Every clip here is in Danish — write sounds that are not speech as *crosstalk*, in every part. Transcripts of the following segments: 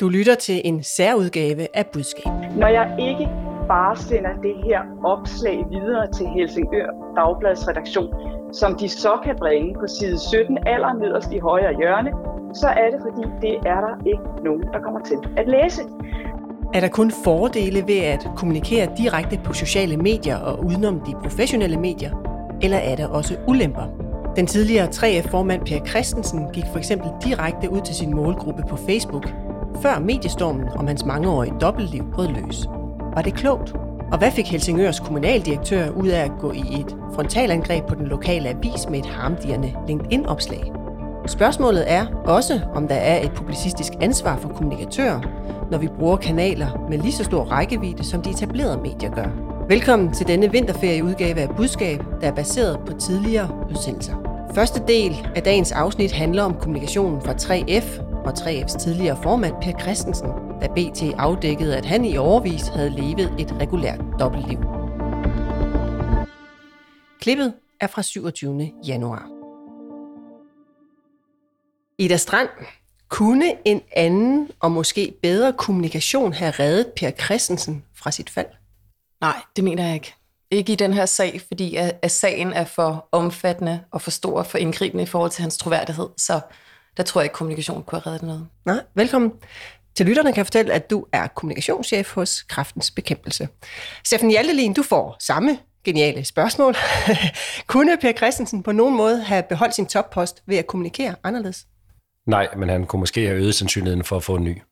Du lytter til en særudgave af Budskab. Når jeg ikke bare sender det her opslag videre til Helsingør Dagblads redaktion, som de så kan bringe på side 17 allernederst i højre hjørne, så er det fordi, det er der ikke nogen, der kommer til at læse. Er der kun fordele ved at kommunikere direkte på sociale medier og udenom de professionelle medier? Eller er der også ulemper? Den tidligere 3F-formand Per Christensen gik for eksempel direkte ud til sin målgruppe på Facebook, før mediestormen om hans mangeårige dobbeltliv brød løs. Var det klogt? Og hvad fik Helsingørs kommunaldirektør ud af at gå i et frontalangreb på den lokale avis med et harmdirrende LinkedIn-opslag? Spørgsmålet er også, om der er et publicistisk ansvar for kommunikatører, når vi bruger kanaler med lige så stor rækkevidde, som de etablerede medier gør. Velkommen til denne vinterferieudgave af Budskab, der er baseret på tidligere udsendelser. Første del af dagens afsnit handler om kommunikationen fra 3F og 3F's tidligere formand Per Christensen, da BT afdækkede, at han i overvis havde levet et regulært dobbeltliv. Klippet er fra 27. januar. Ida Strand, kunne en anden og måske bedre kommunikation have reddet Per Christensen fra sit fald? Nej, det mener jeg ikke. Ikke i den her sag, fordi at, at sagen er for omfattende og for stor for indgribende i forhold til hans troværdighed. Så der tror jeg ikke, kommunikation kunne have reddet noget. Nej, velkommen. Til lytterne kan jeg fortælle, at du er kommunikationschef hos Kraftens Bekæmpelse. Steffen Hjaltelin, du får samme geniale spørgsmål. *laughs* kunne Per Christensen på nogen måde have beholdt sin toppost ved at kommunikere anderledes? Nej, men han kunne måske have øget sandsynligheden for at få en ny.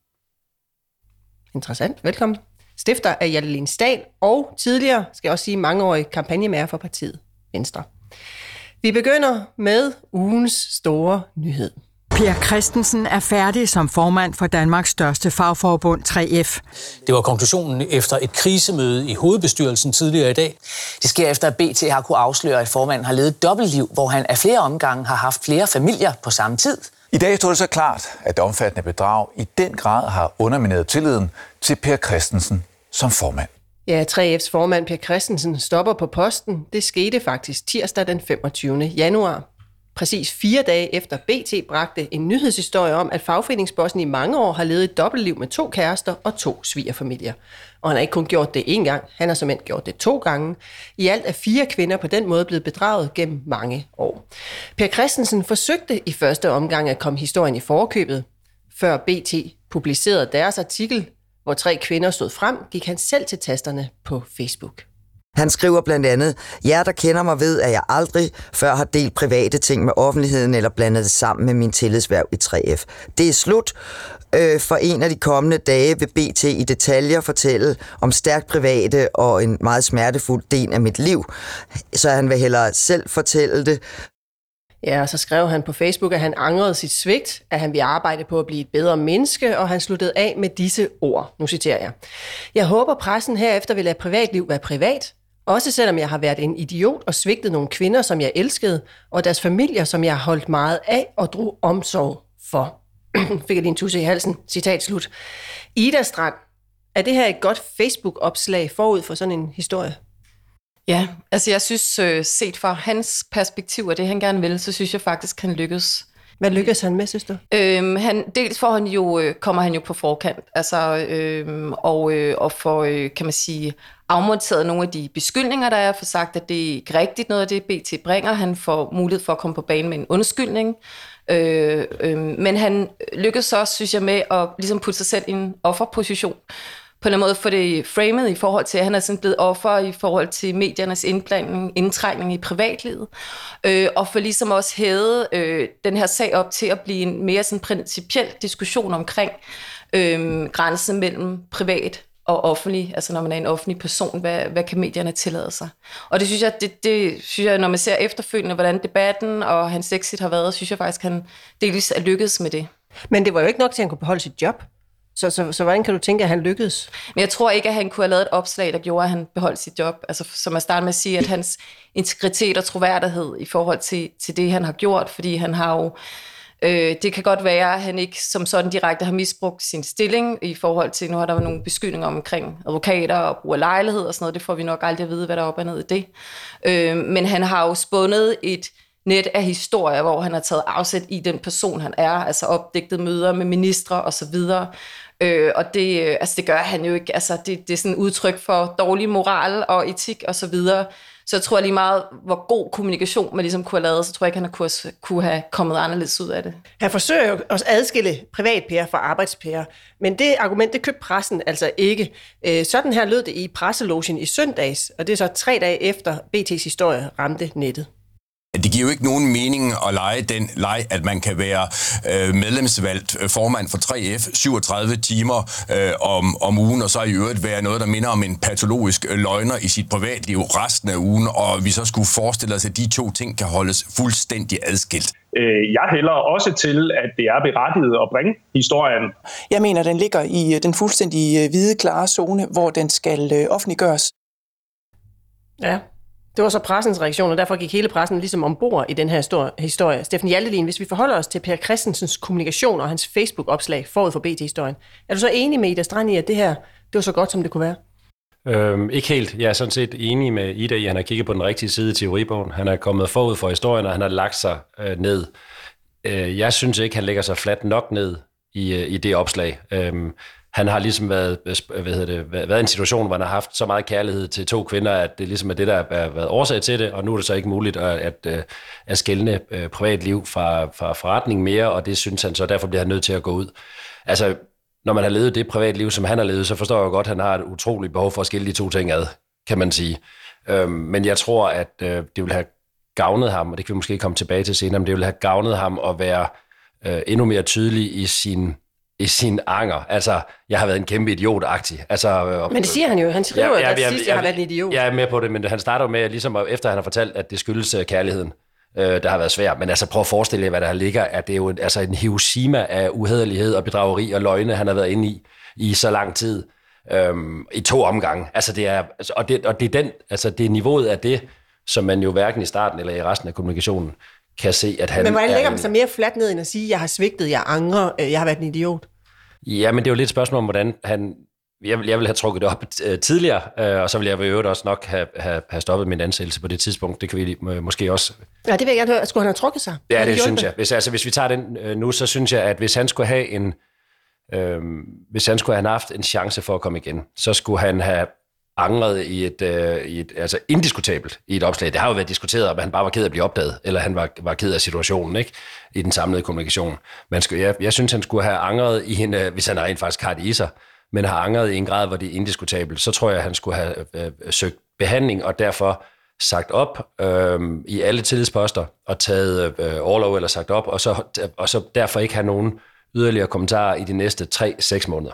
Interessant. Velkommen. Stifter af Hjaltelin Stahl og tidligere, skal jeg også sige, mangeårig kampagnemager for partiet Venstre. Vi begynder med ugens store nyhed. Per Christensen er færdig som formand for Danmarks største fagforbund 3F. Det var konklusionen efter et krisemøde i hovedbestyrelsen tidligere i dag. Det sker efter, at BT har kunne afsløre, at formanden har levet et dobbeltliv, hvor han af flere omgange har haft flere familier på samme tid. I dag stod det så klart, at det omfattende bedrag i den grad har undermineret tilliden til Per Christensen som formand. Ja, 3F's formand Per Christensen stopper på posten. Det skete faktisk tirsdag den 25. januar. Præcis fire dage efter BT bragte en nyhedshistorie om, at fagforeningsbossen i mange år har levet et dobbeltliv med to kærester og to svigerfamilier. Og han har ikke kun gjort det én gang, han har som gjort det to gange. I alt er fire kvinder på den måde blevet bedraget gennem mange år. Per Christensen forsøgte i første omgang at komme historien i forkøbet. Før BT publicerede deres artikel, hvor tre kvinder stod frem, gik han selv til tasterne på Facebook. Han skriver blandt andet, jer der kender mig ved, at jeg aldrig før har delt private ting med offentligheden eller blandet det sammen med min tillidsværv i 3F. Det er slut. Øh, for en af de kommende dage vil BT i detaljer fortælle om stærkt private og en meget smertefuld del af mit liv, så han vil hellere selv fortælle det. Ja, og så skrev han på Facebook, at han angrede sit svigt, at han ville arbejde på at blive et bedre menneske, og han sluttede af med disse ord. Nu citerer jeg. Jeg håber, pressen herefter vil lade privatliv være privat, også selvom jeg har været en idiot og svigtet nogle kvinder, som jeg elskede, og deres familier, som jeg har holdt meget af og drog omsorg for. *clears throat* Fik jeg din tusse i halsen. Citat slut. Ida Strand, er det her et godt Facebook-opslag forud for sådan en historie? Ja, altså jeg synes, øh, set fra hans perspektiv og det, han gerne vil, så synes jeg faktisk, han lykkes. Hvad lykkedes han med, synes du? Øhm, han, dels får han jo, øh, kommer han jo på forkant, altså, øhm, og, øh, og får, øh, kan man sige, afmonteret nogle af de beskyldninger, der er, for sagt, at det er ikke rigtigt noget af det, BT bringer. Han får mulighed for at komme på banen med en undskyldning. Øh, øh, men han lykkes også, synes jeg, med at ligesom putte sig selv i en offerposition. På en måde få det framet i forhold til, at han er sådan blevet offer i forhold til mediernes indblanding, indtrængning i privatlivet. Øh, og for ligesom også hævet øh, den her sag op til at blive en mere sådan principiel diskussion omkring øh, grænsen mellem privat og offentlig, altså når man er en offentlig person, hvad, hvad kan medierne tillade sig? Og det synes jeg, det, det synes jeg, når man ser efterfølgende, hvordan debatten og hans exit har været, synes jeg faktisk, han delvis er lykkedes med det. Men det var jo ikke nok til, at han kunne beholde sit job. Så, så, så hvordan kan du tænke, at han lykkedes? Men jeg tror ikke, at han kunne have lavet et opslag, der gjorde, at han beholdt sit job. Altså, som jeg startede med at sige, at hans integritet og troværdighed i forhold til, til det, han har gjort, fordi han har jo Øh, det kan godt være, at han ikke som sådan direkte har misbrugt sin stilling i forhold til, nu har der været nogle beskyldninger omkring advokater og brug af lejlighed og sådan noget. Det får vi nok aldrig at vide, hvad der er op og ned i det. Øh, men han har jo spundet et net af historier, hvor han har taget afsæt i den person, han er, altså opdigtet møder med ministre og så videre, Øh, og det, øh, altså, det gør han jo ikke. Altså, det, det er sådan et udtryk for dårlig moral og etik og så videre. Så jeg tror lige meget, hvor god kommunikation man ligesom kunne have lavet, så tror jeg ikke, han kunne, kunne have kommet anderledes ud af det. Han forsøger jo at adskille privatpærer fra arbejdspærer, men det argument, det købte pressen altså ikke. Øh, sådan her lød det i presselogen i søndags, og det er så tre dage efter BT's historie ramte nettet. Det giver jo ikke nogen mening at lege den leg, at man kan være øh, medlemsvalgt øh, formand for 3F 37 timer øh, om, om ugen, og så i øvrigt være noget, der minder om en patologisk øh, løgner i sit privatliv resten af ugen, og vi så skulle forestille os, at de to ting kan holdes fuldstændig adskilt. Øh, jeg hælder også til, at det er berettiget at bringe historien. Jeg mener, den ligger i den fuldstændig hvide, klare zone, hvor den skal offentliggøres. Ja, det var så pressens reaktion, og derfor gik hele pressen ligesom ombord i den her historie. Steffen Hjaltelin, hvis vi forholder os til Per Christensens kommunikation og hans Facebook-opslag forud for BT-historien, er du så enig med Ida Strand i, at det her det var så godt, som det kunne være? Øhm, ikke helt. Jeg er sådan set enig med Ida i, at han har kigget på den rigtige side i teoribogen. Han er kommet forud for historien, og han har lagt sig øh, ned. Øh, jeg synes ikke, han lægger sig fladt nok ned i, øh, i det opslag. Øh, han har ligesom været, hvad hedder det, været i en situation, hvor han har haft så meget kærlighed til to kvinder, at det ligesom er det, der har været årsag til det, og nu er det så ikke muligt at, at, øh, at skælne øh, privatliv fra, fra forretning mere, og det synes han så, derfor bliver han nødt til at gå ud. Altså, når man har levet det privatliv, som han har levet, så forstår jeg godt, at han har et utroligt behov for at skille de to ting ad, kan man sige. Øhm, men jeg tror, at øh, det vil have gavnet ham, og det kan vi måske komme tilbage til senere, men det vil have gavnet ham at være endnu mere tydelig i sin i sin anger. Altså, jeg har været en kæmpe idiot -agtig. Altså, øh, men det siger han jo. Han skriver, ja, ja, at ja, sidst, jeg, jeg har været en idiot. Jeg er med på det, men han starter jo med, ligesom, efter han har fortalt, at det skyldes uh, kærligheden, øh, der har været svært. Men altså, prøv at forestille jer, hvad der ligger. At det er jo en, altså, en Hiroshima af uhederlighed og bedrageri og løgne, han har været inde i i så lang tid. Øhm, I to omgange. Altså, det er, altså, og, det, og det er den, altså, det er niveauet af det, som man jo hverken i starten eller i resten af kommunikationen kan se, at han Men hvordan lægger man sig mere fladt ned, end at sige, jeg har svigtet, jeg angrer, øh, jeg har været en idiot? Ja, men det er jo lidt et spørgsmål om, hvordan han... Jeg vil, jeg vil have trukket det op øh, tidligere, øh, og så vil jeg i øvrigt også nok have, have, have stoppet min ansættelse på det tidspunkt. Det kan vi måske også... Ja, det vil jeg gerne høre. Skulle han have trukket sig? Ja, det, det synes jeg. Hvis, altså, hvis vi tager den nu, så synes jeg, at hvis han skulle have en... Øh, hvis han skulle have haft en chance for at komme igen, så skulle han have angret i et, øh, i et altså indiskutabelt i et opslag. Det har jo været diskuteret, om han bare var ked af at blive opdaget, eller han var, var ked af situationen ikke? i den samlede kommunikation. Man skulle, jeg, jeg synes, han skulle have angret i en, øh, hvis han rent faktisk har det i sig, men har angret i en grad, hvor det er indiskutabelt, så tror jeg, han skulle have øh, øh søgt behandling, og derfor sagt op øh, i alle tillidsposter, og taget øh, overlov eller sagt op, og så, og så derfor ikke have nogen yderligere kommentarer i de næste 3-6 måneder.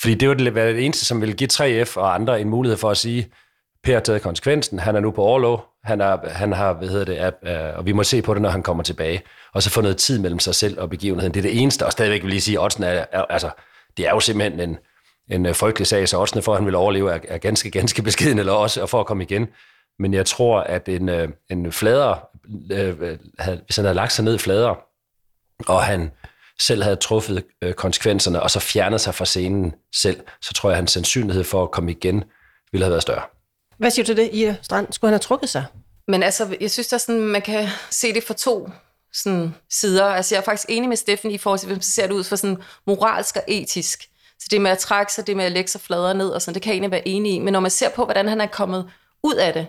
Fordi det ville være det eneste, som ville give 3F og andre en mulighed for at sige, Per har taget konsekvensen, han er nu på overlov, han, er, han har, hvad hedder det, er, og vi må se på det, når han kommer tilbage. Og så få noget tid mellem sig selv og begivenheden. Det er det eneste, og stadigvæk vil jeg sige, at er, er, altså, det er jo simpelthen en, en folkelig frygtelig sag, så oddsene for, at han vil overleve, er, er ganske, ganske beskeden, eller også for at komme igen. Men jeg tror, at en, øh, en flader, øh, øh hvis han havde lagt sig ned flader, og han selv havde truffet øh, konsekvenserne, og så fjernet sig fra scenen selv, så tror jeg, at hans sandsynlighed for at komme igen ville have været større. Hvad siger du til det, Ida Strand? Skulle han have trukket sig? Men altså, jeg synes, at sådan, man kan se det fra to sådan, sider. Altså, jeg er faktisk enig med Steffen i forhold til, hvis man ser det ud for sådan moralsk og etisk. Så det med at trække sig, det med at lægge sig flader ned, og sådan, det kan jeg egentlig være enig i. Men når man ser på, hvordan han er kommet ud af det,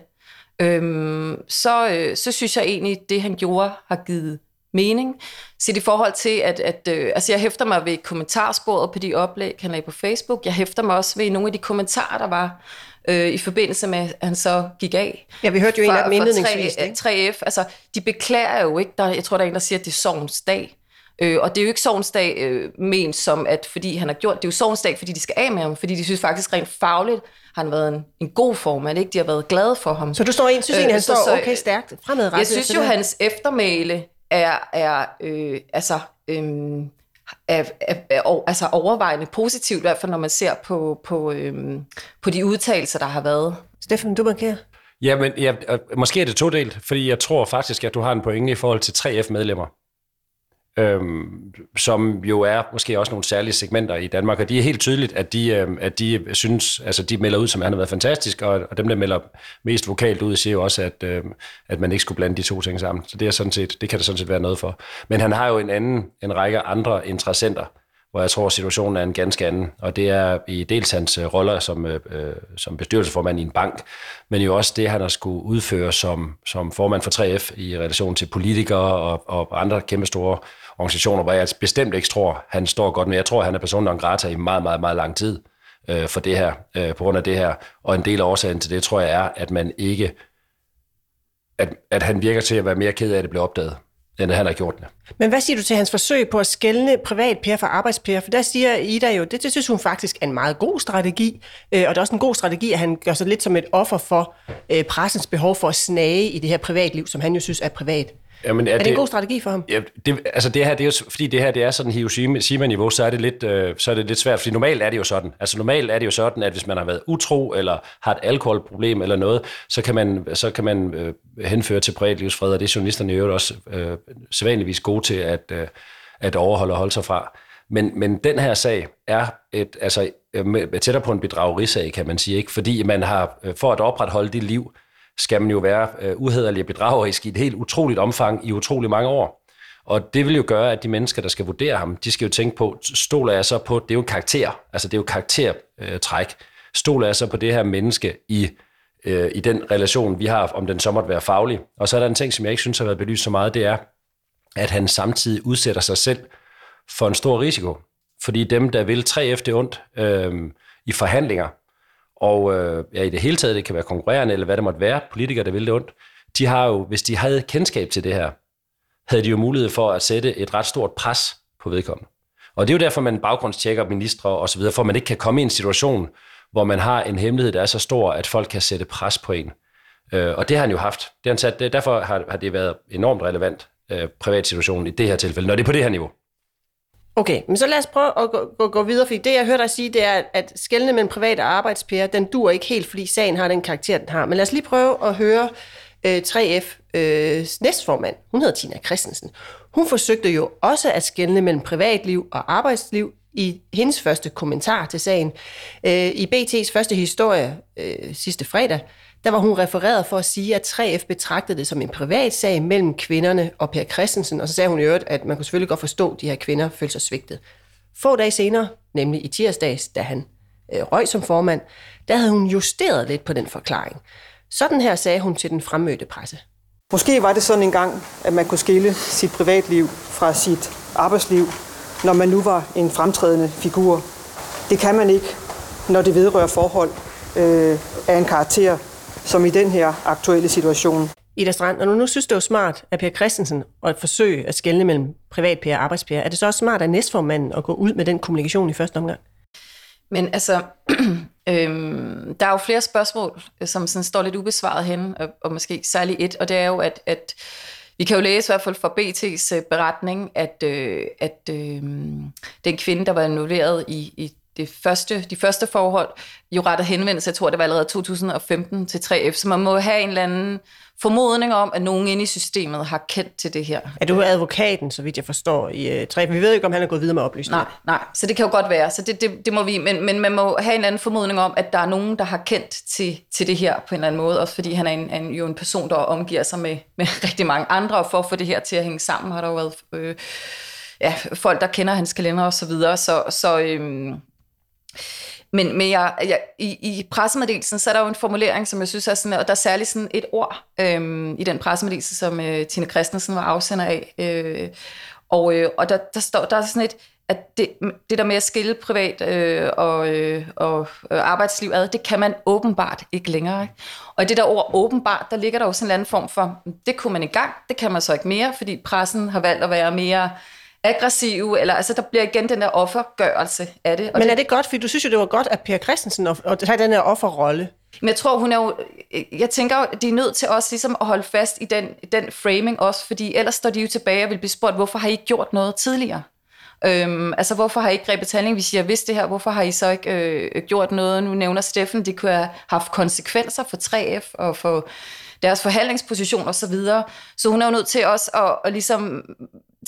øhm, så, øh, så synes jeg egentlig, det han gjorde har givet mening. Så i forhold til, at, at øh, altså jeg hæfter mig ved kommentarsporet på de oplæg, han lagde på Facebook. Jeg hæfter mig også ved nogle af de kommentarer, der var øh, i forbindelse med, at han så gik af. Ja, vi hørte jo en af dem indledningsvis. 3, 3F, altså de beklager jo ikke, der, jeg tror, der er en, der siger, at det er sovens dag. Øh, og det er jo ikke sovens dag øh, ment som, at fordi han har gjort, det er jo sovens dag, fordi de skal af med ham, fordi de synes faktisk rent fagligt, har han været en, en god formand, ikke? De har været glade for ham. Så du står en, synes øh, egentlig, han står okay stærkt fremadrettet? Jeg synes jo, hans eftermæle er, er øh, altså, øh, er, er, er, altså overvejende positivt, i hvert fald når man ser på, på, øh, på de udtalelser, der har været. Steffen, du markerer. Ja, men ja, måske er det todelt, fordi jeg tror faktisk, at du har en pointe i forhold til 3F-medlemmer øhm, som jo er måske også nogle særlige segmenter i Danmark, og de er helt tydeligt, at de, øhm, at de synes, altså de melder ud, som han har været fantastisk, og, og dem, der melder mest vokalt ud, siger jo også, at, øhm, at man ikke skulle blande de to ting sammen. Så det, er sådan set, det kan der sådan set være noget for. Men han har jo en anden, en række andre interessenter, hvor jeg tror, situationen er en ganske anden. Og det er i dels hans øh, roller som, øh, øh, som bestyrelsesformand i en bank, men jo også det, han har skulle udføre som, som formand for 3F i relation til politikere og, og andre kæmpe store organisationer, hvor jeg bestemt ikke tror, han står godt, men jeg tror, han er personen non grata i meget, meget, meget lang tid øh, for det her, øh, på grund af det her. Og en del af årsagen til det, tror jeg, er, at man ikke, at, at han virker til at være mere ked af, at det blev opdaget end han har gjort det. Men hvad siger du til hans forsøg på at skælne privatpære fra arbejdspære? For der siger Ida jo, det, det synes hun faktisk er en meget god strategi, øh, og det er også en god strategi, at han gør sig lidt som et offer for øh, pressens behov for at snage i det her privatliv, som han jo synes er privat. Jamen, er, er det, det en god strategi for ham? Ja, det, altså det her, det er jo, fordi det her det er sådan Hiroshima-niveau, så er det lidt, øh, så er det lidt svært, fordi normalt er det jo sådan. Altså normalt er det jo sådan, at hvis man har været utro, eller har et alkoholproblem eller noget, så kan man, så kan man øh, henføre til privatlivsfred, og det er journalisterne jo også øh, sædvanligvis gode til at, øh, at overholde og holde sig fra. Men, men den her sag er et, altså, øh, tættere på en bedragerisag, kan man sige, ikke? fordi man har, øh, for at opretholde det liv, skal man jo være øh, uhederlig og bedragerisk i et helt utroligt omfang i utrolig mange år. Og det vil jo gøre, at de mennesker, der skal vurdere ham, de skal jo tænke på, stoler jeg så på, det er jo en karakter, altså det er jo karaktertræk, øh, stoler jeg så på det her menneske i, øh, i den relation, vi har, om den så måtte være faglig. Og så er der en ting, som jeg ikke synes har været belyst så meget, det er, at han samtidig udsætter sig selv for en stor risiko. Fordi dem, der vil 3F det ondt øh, i forhandlinger, og øh, ja, i det hele taget, det kan være konkurrerende, eller hvad det måtte være, politikere, der vil det ondt, de har jo, hvis de havde kendskab til det her, havde de jo mulighed for at sætte et ret stort pres på vedkommende. Og det er jo derfor, man baggrundstjekker ministre og så videre, for man ikke kan komme i en situation, hvor man har en hemmelighed, der er så stor, at folk kan sætte pres på en. Øh, og det har han jo haft. Det har han sat, derfor har, har det været enormt relevant øh, privat situation i det her tilfælde, når det er på det her niveau. Okay, men så lad os prøve at gå, gå, gå videre, fordi det, jeg hørte dig sige, det er, at skældene mellem private og arbejdspære, den dur ikke helt, fordi sagen har den karakter, den har. Men lad os lige prøve at høre øh, 3F øh, næstformand, hun hedder Tina Christensen. Hun forsøgte jo også at skelne mellem privatliv og arbejdsliv i hendes første kommentar til sagen. Øh, I BT's første historie øh, sidste fredag, der var hun refereret for at sige, at 3F betragtede det som en privat sag mellem kvinderne og Per Christensen, og så sagde hun i øvrigt, at man kunne selvfølgelig godt forstå, at de her kvinder følte sig svigtet. Få dage senere, nemlig i tirsdags, da han øh, røg som formand, der havde hun justeret lidt på den forklaring. Sådan her sagde hun til den fremmødte presse. Måske var det sådan en gang, at man kunne skille sit privatliv fra sit arbejdsliv, når man nu var en fremtrædende figur. Det kan man ikke, når det vedrører forhold øh, af en karakter, som i den her aktuelle situation. Ida Strand, når du nu synes, det er smart af Per Christensen at forsøge at skelne mellem privatpære og arbejdspære, er det så også smart af næstformanden at gå ud med den kommunikation i første omgang? Men altså, *clears throat* øhm, der er jo flere spørgsmål, som sådan står lidt ubesvaret hen, og, og måske særligt et, og det er jo, at, at vi kan jo læse i hvert fald fra BT's øh, beretning, at, øh, at øh, den kvinde, der var involveret i, i det første, de første forhold jo rettet henvendelse, jeg tror det var allerede 2015 til 3F, så man må have en eller anden formodning om, at nogen inde i systemet har kendt til det her. Er du advokaten, så vidt jeg forstår, i uh, 3F? Vi ved ikke, om han er gået videre med oplysninger. Nej, nej, så det kan jo godt være, så det, det, det må vi, men, men man må have en eller anden formodning om, at der er nogen, der har kendt til, til det her på en eller anden måde, også fordi han er en, en, jo en person, der omgiver sig med, med *laughs* rigtig mange andre, og for at få det her til at hænge sammen, har der jo været øh, ja, folk, der kender hans kalender og så videre, så, så øh, men, men jeg, jeg, i, i pressemeddelelsen, så er der jo en formulering, som jeg synes er sådan, og der er særligt sådan et ord øhm, i den pressemeddelelse, som øh, Tine Christensen var afsender af. Øh, og, øh, og der, der står der er sådan et, at det, det der med at skille privat øh, og, øh, og øh, arbejdsliv ad, det kan man åbenbart ikke længere. Ikke? Og i det der ord åbenbart, der ligger der jo sådan en anden form for, det kunne man i gang, det kan man så ikke mere, fordi pressen har valgt at være mere aggressive, eller altså der bliver igen den der offergørelse af det. Og Men er det godt, fordi du synes jo, det var godt at Per Christensen at, at have den her offerrolle? Men jeg tror, hun er jo, jeg tænker at de er nødt til også ligesom at holde fast i den, den framing også, fordi ellers står de jo tilbage og vil blive spurgt, hvorfor har I ikke gjort noget tidligere? Øhm, altså, hvorfor har I ikke grebet handling, hvis I har vidst det her? Hvorfor har I så ikke øh, gjort noget? Nu nævner Steffen, det kunne have haft konsekvenser for 3F og for deres forhandlingsposition osv. Så, videre. så hun er jo nødt til også at, at ligesom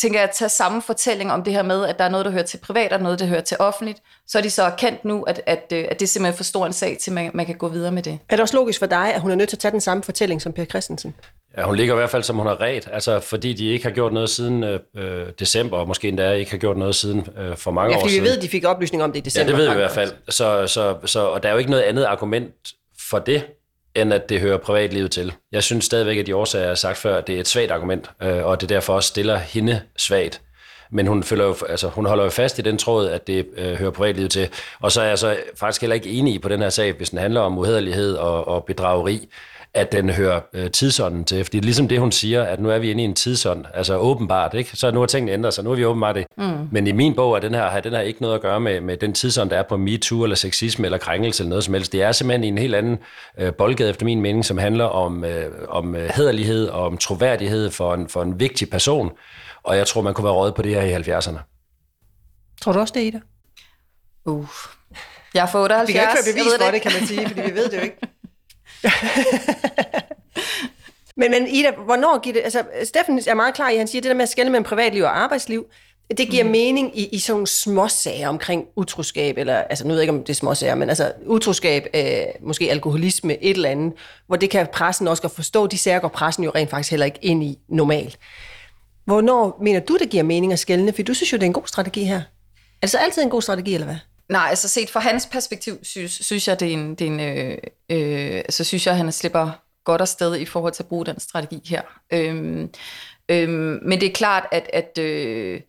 tænker jeg, at tage samme fortælling om det her med, at der er noget, der hører til privat, og noget, der hører til offentligt, så er de så kendt nu, at, at, øh, at det er simpelthen for stor en sag til, at man, man kan gå videre med det. Er det også logisk for dig, at hun er nødt til at tage den samme fortælling som Per Christensen? Ja, hun ligger i hvert fald, som hun har ret, altså fordi de ikke har gjort noget siden øh, december, og måske endda ikke har gjort noget siden øh, for mange ja, år siden. vi ved, at de fik oplysning om det i december. Ja, det ved vi i hvert fald. Så, så, så, og der er jo ikke noget andet argument for det, end at det hører privatlivet til. Jeg synes stadigvæk, at de årsager, jeg har sagt før, det er et svagt argument, øh, og det derfor også stiller hende svagt. Men hun, føler jo, altså, hun holder jo fast i den tråd, at det øh, hører privatlivet til. Og så er jeg så faktisk heller ikke enig på den her sag, hvis den handler om uhederlighed og, og bedrageri, at den hører øh, tidsånden til. Fordi ligesom det, hun siger, at nu er vi inde i en tidsånd, altså åbenbart, ikke? så nu har tingene ændret sig, nu er vi åbenbart det. Mm. Men i min bog er den her, har den her ikke noget at gøre med, med den tidsånd, der er på MeToo, eller sexisme, eller krænkelse, eller noget som helst. Det er simpelthen i en helt anden øh, boldgade, efter min mening, som handler om, øh, om øh, hederlighed og om troværdighed for en, for en vigtig person. Og jeg tror, man kunne være råd på det her i 70'erne. Tror du også det, Ida? Uh. Jeg får 78. Vi kan ikke få bevis for det, det, kan man sige, fordi vi ved det jo ikke. *laughs* men, men Ida, hvornår giver det... Altså, Steffen er meget klar i, han siger, det der med at skænde mellem privatliv og arbejdsliv, det giver mm. mening i, i sådan nogle småsager omkring utroskab, eller, altså nu ved jeg ikke, om det er småsager, men altså utroskab, øh, måske alkoholisme, et eller andet, hvor det kan pressen også godt forstå. De sager går pressen jo rent faktisk heller ikke ind i normalt. Hvornår mener du, det giver mening at skælne? For du synes jo, det er en god strategi her. Er det så altid en god strategi, eller hvad? Nej, altså set fra hans perspektiv, synes, synes jeg, det er en, det er en øh, øh, så synes jeg, han slipper godt afsted i forhold til at bruge den strategi her. Øhm, øhm, men det er klart, at, at, øh,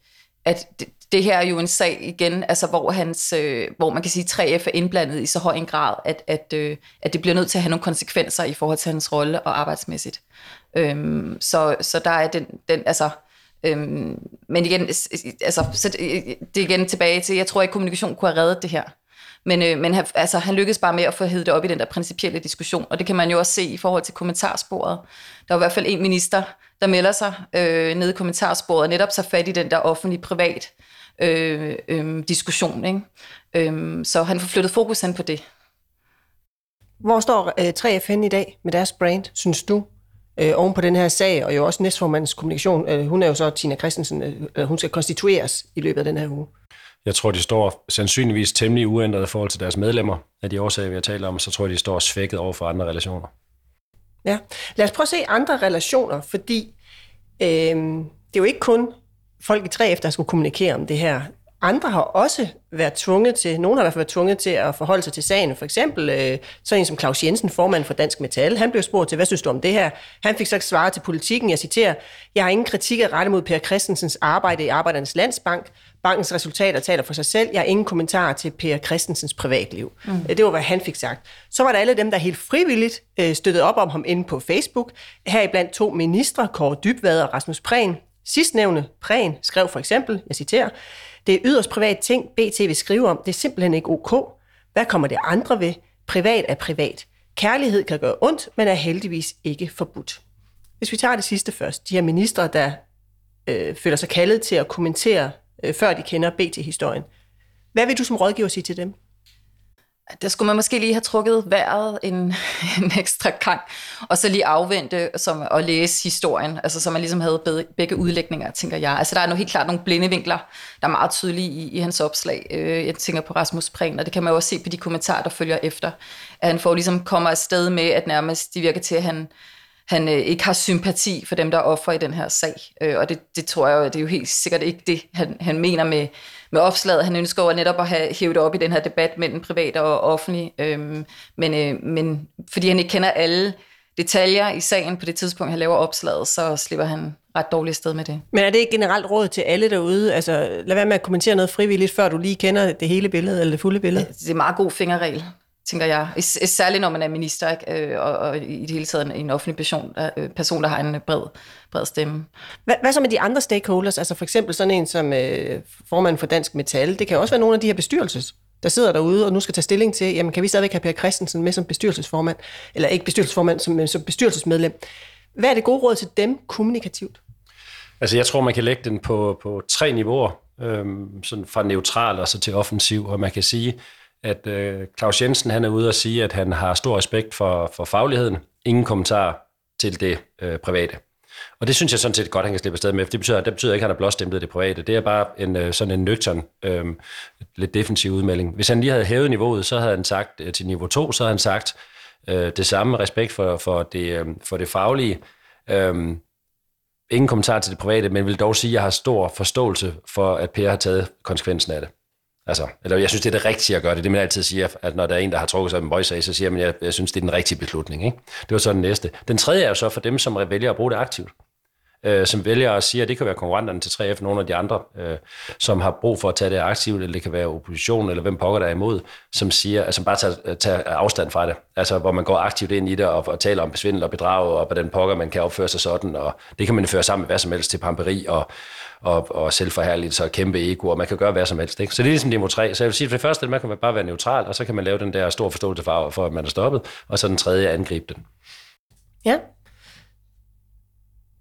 at det, det her er jo en sag igen, altså hvor, hans, øh, hvor man kan sige, at 3F er indblandet i så høj en grad, at, at, øh, at det bliver nødt til at have nogle konsekvenser i forhold til hans rolle og arbejdsmæssigt. Øhm, så, så der er den, den altså, øhm, men igen, altså, så det, det er igen tilbage til, jeg tror ikke, kommunikation kunne have reddet det her. Men, øh, men altså, han lykkedes bare med at få hævet det op i den der principielle diskussion, og det kan man jo også se i forhold til kommentarsporet. Der er i hvert fald en minister, der melder sig øh, nede i kommentarsporet, og netop så fat i den der offentlig-privat øh, øh, diskussion. Ikke? Øh, så han får flyttet fokus hen på det. Hvor står øh, 3F hen i dag med deres brand, synes du? Øh, oven på den her sag, og jo også næstformandens kommunikation. Øh, hun er jo så, Tina Christensen, øh, hun skal konstitueres i løbet af den her uge. Jeg tror, de står sandsynligvis temmelig uændret i forhold til deres medlemmer af de årsager, vi har talt om, så tror jeg, de står svækket over for andre relationer. Ja, lad os prøve at se andre relationer, fordi øh, det er jo ikke kun folk i tre efter, der skulle kommunikere om det her. Andre har også været tvunget til, nogen har i hvert fald været tvunget til at forholde sig til sagen. For eksempel øh, sådan en som Claus Jensen, formand for Dansk Metal, han blev spurgt til, hvad synes du om det her? Han fik så svaret til politikken, jeg citerer, jeg har ingen kritik at rette mod Per Christensens arbejde i Arbejdernes Landsbank. Bankens resultater taler for sig selv. Jeg har ingen kommentarer til Per Christensens privatliv. Mm. Det var, hvad han fik sagt. Så var der alle dem, der helt frivilligt øh, støttede op om ham inde på Facebook. Her blandt to ministre, Kåre Dybvad og Rasmus Prehn. Sidstnævne Prehn skrev for eksempel, jeg citerer, det er yderst privat ting, BT vil skrive om. Det er simpelthen ikke ok. Hvad kommer det andre ved? Privat er privat. Kærlighed kan gøre ondt, men er heldigvis ikke forbudt. Hvis vi tager det sidste først. De her ministre, der øh, føler sig kaldet til at kommentere, øh, før de kender BT-historien. Hvad vil du som rådgiver sige til dem? Der skulle man måske lige have trukket vejret en, *laughs* en ekstra gang, og så lige afvente som, at læse historien, altså så man ligesom havde begge udlægninger, tænker jeg. Altså der er nu helt klart nogle blinde vinkler, der er meget tydelige i, i hans opslag. Øh, jeg tænker på Rasmus Prehn, og det kan man jo også se på de kommentarer, der følger efter, at han får ligesom kommer afsted med, at nærmest de virker til, at han, han øh, ikke har sympati for dem, der er offer i den her sag. Øh, og det, det tror jeg jo, det er jo helt sikkert ikke det, han, han mener med, med opslaget. Han ønsker jo netop at have hævet op i den her debat mellem privat og offentlig. Øhm, men, øh, men fordi han ikke kender alle detaljer i sagen på det tidspunkt, han laver opslaget, så slipper han ret dårligt sted med det. Men er det ikke generelt råd til alle derude? Altså, lad være med at kommentere noget frivilligt, før du lige kender det hele billede, eller det fulde billede? Det er en meget god fingerregel tænker jeg. Særligt når man er minister, ikke? Øh, og, og i det hele taget en offentlig person, der, øh, person, der har en bred, bred stemme. Hvad, hvad så med de andre stakeholders? Altså for eksempel sådan en som øh, formand for Dansk Metal. Det kan også være nogle af de her bestyrelses der sidder derude og nu skal tage stilling til, jamen kan vi stadigvæk have Per Christensen med som bestyrelsesformand, eller ikke bestyrelsesformand, som, som bestyrelsesmedlem. Hvad er det gode råd til dem kommunikativt? Altså jeg tror, man kan lægge den på, på tre niveauer, øhm, sådan fra neutral og så til offensiv, og man kan sige, at øh, Claus Jensen han er ude og sige, at han har stor respekt for, for fagligheden. Ingen kommentar til det øh, private. Og det synes jeg sådan set godt, han kan slippe afsted med, for det betyder, det betyder ikke, at han har blåstemplet det private. Det er bare en, øh, sådan en nøgtern, øh, lidt defensiv udmelding. Hvis han lige havde hævet niveauet, så havde han sagt øh, til niveau 2, så havde han sagt øh, det samme respekt for, for, det, øh, for det faglige, Øh, ingen kommentar til det private, men vil dog sige, at jeg har stor forståelse for, at Per har taget konsekvensen af det. Altså, eller jeg synes, det er det rigtige at gøre det. Det man altid siger, at når der er en, der har trukket sig en voice så siger man, at jeg, jeg synes, det er den rigtige beslutning. Ikke? Det var så den næste. Den tredje er jo så for dem, som vælger at bruge det aktivt øh, som vælger at sige, at det kan være konkurrenterne til 3F, nogle af de andre, øh, som har brug for at tage det aktivt, eller det kan være oppositionen, eller hvem pokker der er imod, som siger, altså bare tager, tager afstand fra det. Altså hvor man går aktivt ind i det og, og taler om besvindel og bedrag, og hvordan pokker man kan opføre sig sådan, og det kan man føre sammen med hvad som helst til pamperi og, og, og selvforherligelse og kæmpe ego, og man kan gøre hvad som helst. Ikke? Så det er ligesom Demo 3. Så jeg vil sige, at det første, man kan bare være neutral, og så kan man lave den der store forståelse for, for at man er stoppet, og så den tredje angribe den. Ja,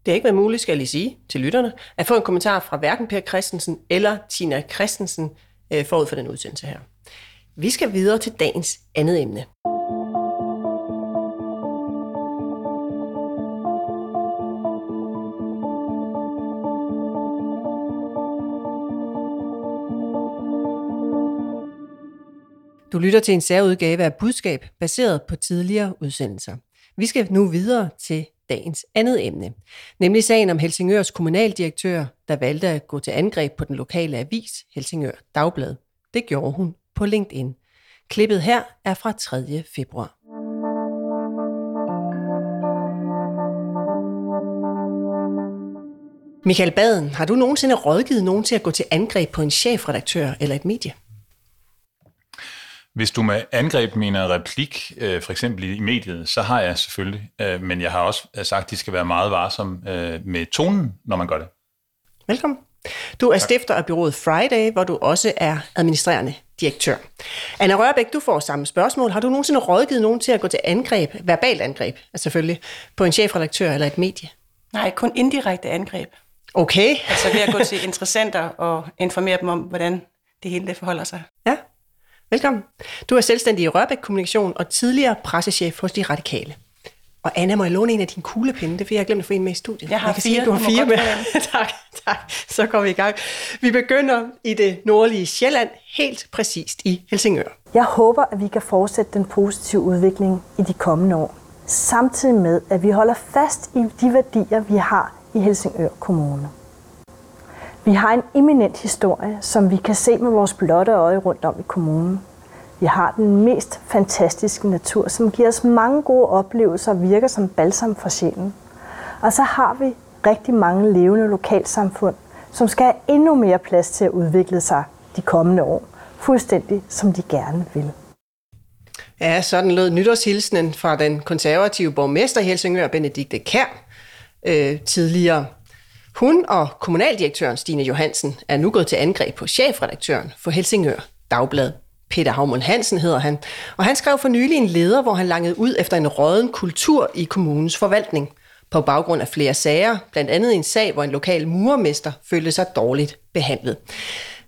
det har ikke været muligt, skal jeg lige sige til lytterne, at få en kommentar fra hverken Per Christensen eller Tina Christensen øh, forud for den udsendelse her. Vi skal videre til dagens andet emne. Lytter til en særudgave af budskab, baseret på tidligere udsendelser. Vi skal nu videre til dagens andet emne, nemlig sagen om Helsingørs kommunaldirektør, der valgte at gå til angreb på den lokale avis, Helsingør Dagblad. Det gjorde hun på LinkedIn. Klippet her er fra 3. februar. Michael Baden, har du nogensinde rådgivet nogen til at gå til angreb på en chefredaktør eller et medie? Hvis du med angreb mener replik, øh, for eksempel i, mediet, så har jeg selvfølgelig, øh, men jeg har også sagt, at de skal være meget varsomme øh, med tonen, når man gør det. Velkommen. Du er tak. stifter af byrådet Friday, hvor du også er administrerende direktør. Anna Rørbæk, du får samme spørgsmål. Har du nogensinde rådgivet nogen til at gå til angreb, verbalt angreb, altså selvfølgelig, på en chefredaktør eller et medie? Nej, kun indirekte angreb. Okay. altså ved at gå til *laughs* interessenter og informere dem om, hvordan det hele det forholder sig. Ja. Velkommen. Du er selvstændig i Rørbæk Kommunikation og tidligere pressechef hos De Radikale. Og Anna, må jeg låne en af dine kuglepinde? Det er fordi, jeg har glemt at få en med i studiet. Jeg har jeg kan fire. Sige, du har fire med. *laughs* tak, tak. Så går vi i gang. Vi begynder i det nordlige Sjælland, helt præcist i Helsingør. Jeg håber, at vi kan fortsætte den positive udvikling i de kommende år. Samtidig med, at vi holder fast i de værdier, vi har i Helsingør Kommune. Vi har en eminent historie, som vi kan se med vores blotte øje rundt om i kommunen. Vi har den mest fantastiske natur, som giver os mange gode oplevelser og virker som balsam for sjælen. Og så har vi rigtig mange levende lokalsamfund, som skal have endnu mere plads til at udvikle sig de kommende år, fuldstændig som de gerne vil. Ja, sådan lød nytårshilsenen fra den konservative borgmester i Helsingør, Benedikte Kær, øh, tidligere hun og kommunaldirektøren Stine Johansen er nu gået til angreb på chefredaktøren for Helsingør Dagblad. Peter Havmund Hansen hedder han, og han skrev for nylig en leder, hvor han langede ud efter en råden kultur i kommunens forvaltning. På baggrund af flere sager, blandt andet en sag, hvor en lokal murmester følte sig dårligt behandlet.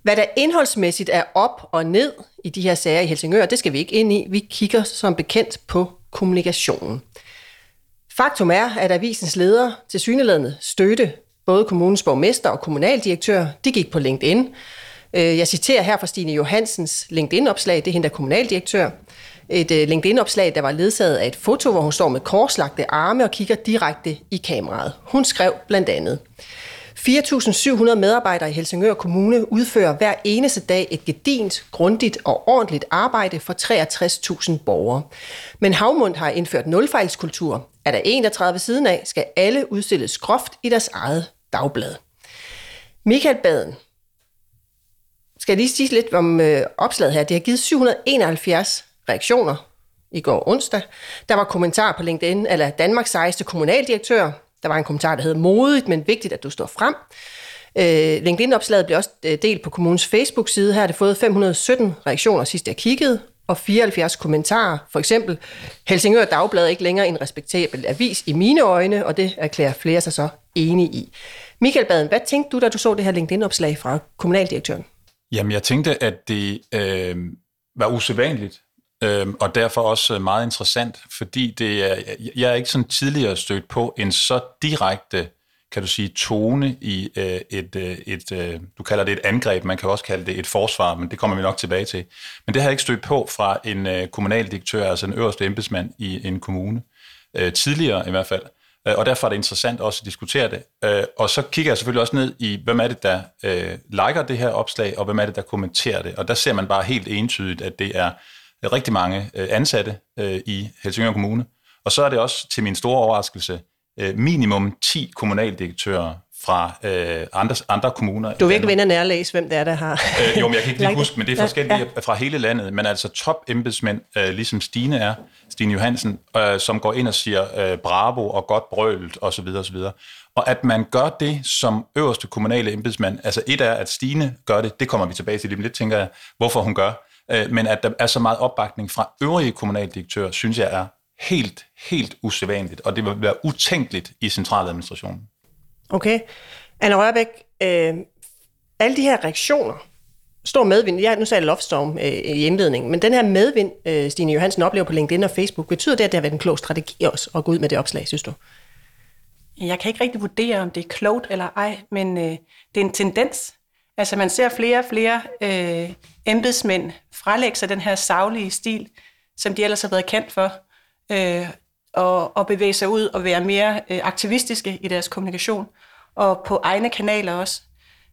Hvad der indholdsmæssigt er op og ned i de her sager i Helsingør, det skal vi ikke ind i. Vi kigger som bekendt på kommunikationen. Faktum er, at avisens leder til syneladende støtte Både kommunens borgmester og kommunaldirektør, de gik på LinkedIn. Øh, jeg citerer her fra Stine Johansens LinkedIn-opslag, det er hende, der er kommunaldirektør. Et øh, LinkedIn-opslag, der var ledsaget af et foto, hvor hun står med korslagte arme og kigger direkte i kameraet. Hun skrev blandt andet, 4.700 medarbejdere i Helsingør Kommune udfører hver eneste dag et gedint, grundigt og ordentligt arbejde for 63.000 borgere. Men Havmund har indført nulfejlskultur. Er der en, der træder ved siden af, skal alle udstilles groft i deres eget dagblad. Michael Baden, skal jeg lige sige lidt om øh, opslaget her. Det har givet 771 reaktioner i går onsdag. Der var kommentar på LinkedIn, eller Danmarks sejeste kommunaldirektør. Der var en kommentar, der hed modigt, men vigtigt, at du står frem. Øh, LinkedIn-opslaget blev også øh, delt på kommunens Facebook-side. Her har det fået 517 reaktioner sidst jeg kiggede, og 74 kommentarer. For eksempel, Helsingør Dagblad er ikke længere en respektabel avis i mine øjne, og det erklærer flere sig så enig i. Michael Baden, hvad tænkte du, da du så det her LinkedIn-opslag fra kommunaldirektøren? Jamen, jeg tænkte, at det øh, var usædvanligt, øh, og derfor også øh, meget interessant, fordi det er, jeg er ikke sådan tidligere stødt på en så direkte kan du sige, tone i øh, et, øh, et øh, du kalder det et angreb, man kan også kalde det et forsvar, men det kommer vi nok tilbage til. Men det har jeg ikke stødt på fra en øh, kommunaldirektør, altså en øverste embedsmand i en kommune, øh, tidligere i hvert fald. Øh, Øh, og derfor er det interessant også at diskutere det. Øh, og så kigger jeg selvfølgelig også ned i, hvem er det, der øh, liker det her opslag, og hvem er det, der kommenterer det. Og der ser man bare helt entydigt, at det er rigtig mange øh, ansatte øh, i Helsingør Kommune. Og så er det også til min store overraskelse minimum 10 kommunaldirektører fra øh, andre, andre kommuner. Du vil ikke vende nærlæse, hvem det er, der har... øh, jo, men jeg kan ikke lige huske, men det er forskellige ja. fra hele landet. Men altså top embedsmænd, øh, ligesom Stine er, Stine Johansen, øh, som går ind og siger øh, bravo og godt brølt osv. osv. Og at man gør det som øverste kommunale embedsmand, altså et er, at Stine gør det, det kommer vi tilbage til lige lidt, tænker jeg, hvorfor hun gør. Øh, men at der er så meget opbakning fra øvrige kommunaldirektører, synes jeg er helt, helt usædvanligt, og det vil være utænkeligt i centraladministrationen. Okay. Anna Rørbæk, øh, alle de her reaktioner, stor medvind, ja, nu sagde jeg Loftstorm øh, i indledningen, men den her medvind, øh, Stine Johansen oplever på LinkedIn og Facebook, betyder det, at det har været en klog strategi også at gå ud med det opslag, synes du? Jeg kan ikke rigtig vurdere, om det er klogt eller ej, men øh, det er en tendens. Altså man ser flere og flere øh, embedsmænd frelægge sig den her savlige stil, som de ellers har været kendt for, øh, og, og bevæge sig ud og være mere øh, aktivistiske i deres kommunikation, og på egne kanaler også.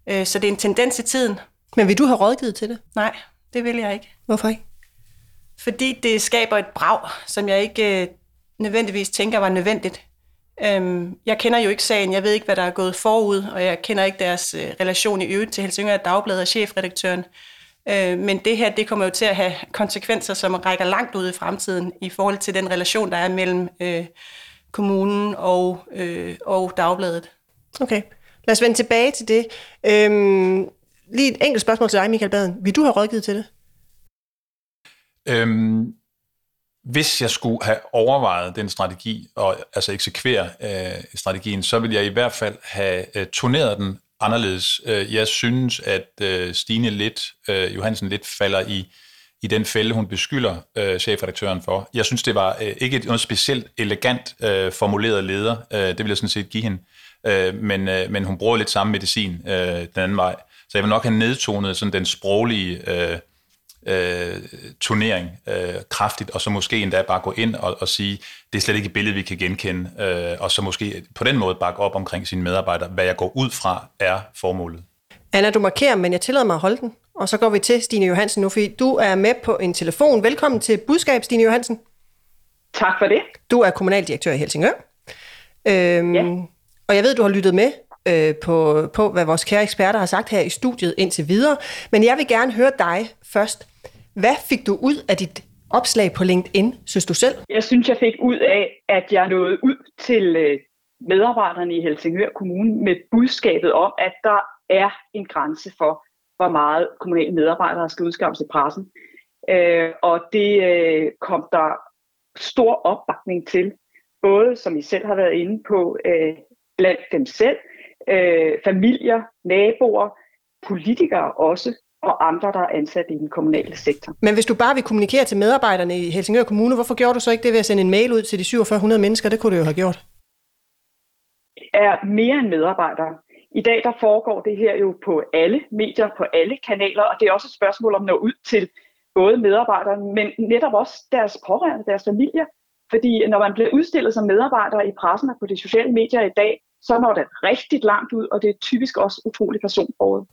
Øh, så det er en tendens i tiden. Men vil du have rådgivet til det? Nej, det vil jeg ikke. Hvorfor ikke? Fordi det skaber et brag, som jeg ikke øh, nødvendigvis tænker var nødvendigt. Øhm, jeg kender jo ikke sagen, jeg ved ikke, hvad der er gået forud, og jeg kender ikke deres øh, relation i øvrigt til Helsingør Dagblad og chefredaktøren. Øh, men det her, det kommer jo til at have konsekvenser, som rækker langt ud i fremtiden i forhold til den relation, der er mellem øh, kommunen og, øh, og dagbladet. Okay, lad os vende tilbage til det. Øhm, lige et enkelt spørgsmål til dig, Michael Baden. Vil du have rådgivet til det? Øhm, hvis jeg skulle have overvejet den strategi, og altså eksekvere øh, strategien, så ville jeg i hvert fald have øh, turneret den anderledes. Øh, jeg synes, at øh, Stine lidt, øh, Johansen lidt falder i, i den fælde, hun beskylder øh, chefredaktøren for. Jeg synes, det var øh, ikke noget specielt elegant øh, formuleret leder. Øh, det vil jeg sådan set give hende. Øh, men, øh, men hun bruger lidt samme medicin øh, den anden vej. Så jeg vil nok have nedtonet sådan den sproglige øh, øh, turnering øh, kraftigt, og så måske endda bare gå ind og, og sige, det er slet ikke et billede, vi kan genkende, øh, og så måske på den måde bakke op omkring sine medarbejdere, hvad jeg går ud fra er formålet. Anna, du markerer, men jeg tillader mig at holde den. Og så går vi til Stine Johansen nu, fordi du er med på en telefon. Velkommen til Budskab, Stine Johansen. Tak for det. Du er kommunaldirektør i Helsingør. Øhm, ja. Og jeg ved, du har lyttet med øh, på, på, hvad vores kære eksperter har sagt her i studiet indtil videre. Men jeg vil gerne høre dig først. Hvad fik du ud af dit opslag på LinkedIn, synes du selv? Jeg synes, jeg fik ud af, at jeg nåede ud til øh, medarbejderne i Helsingør Kommune med budskabet om, at der er en grænse for, hvor meget kommunale medarbejdere skal udskamme i pressen. Øh, og det øh, kom der stor opbakning til, både som I selv har været inde på, øh, blandt dem selv, øh, familier, naboer, politikere også, og andre, der er ansat i den kommunale sektor. Men hvis du bare vil kommunikere til medarbejderne i Helsingør Kommune, hvorfor gjorde du så ikke det ved at sende en mail ud til de 4700 mennesker? Det kunne du jo have gjort. Er mere end medarbejdere. I dag der foregår det her jo på alle medier, på alle kanaler, og det er også et spørgsmål om at nå ud til både medarbejdere, men netop også deres pårørende, deres familier. Fordi når man bliver udstillet som medarbejder i pressen og på de sociale medier i dag, så når det rigtig langt ud, og det er typisk også utrolig personbordet.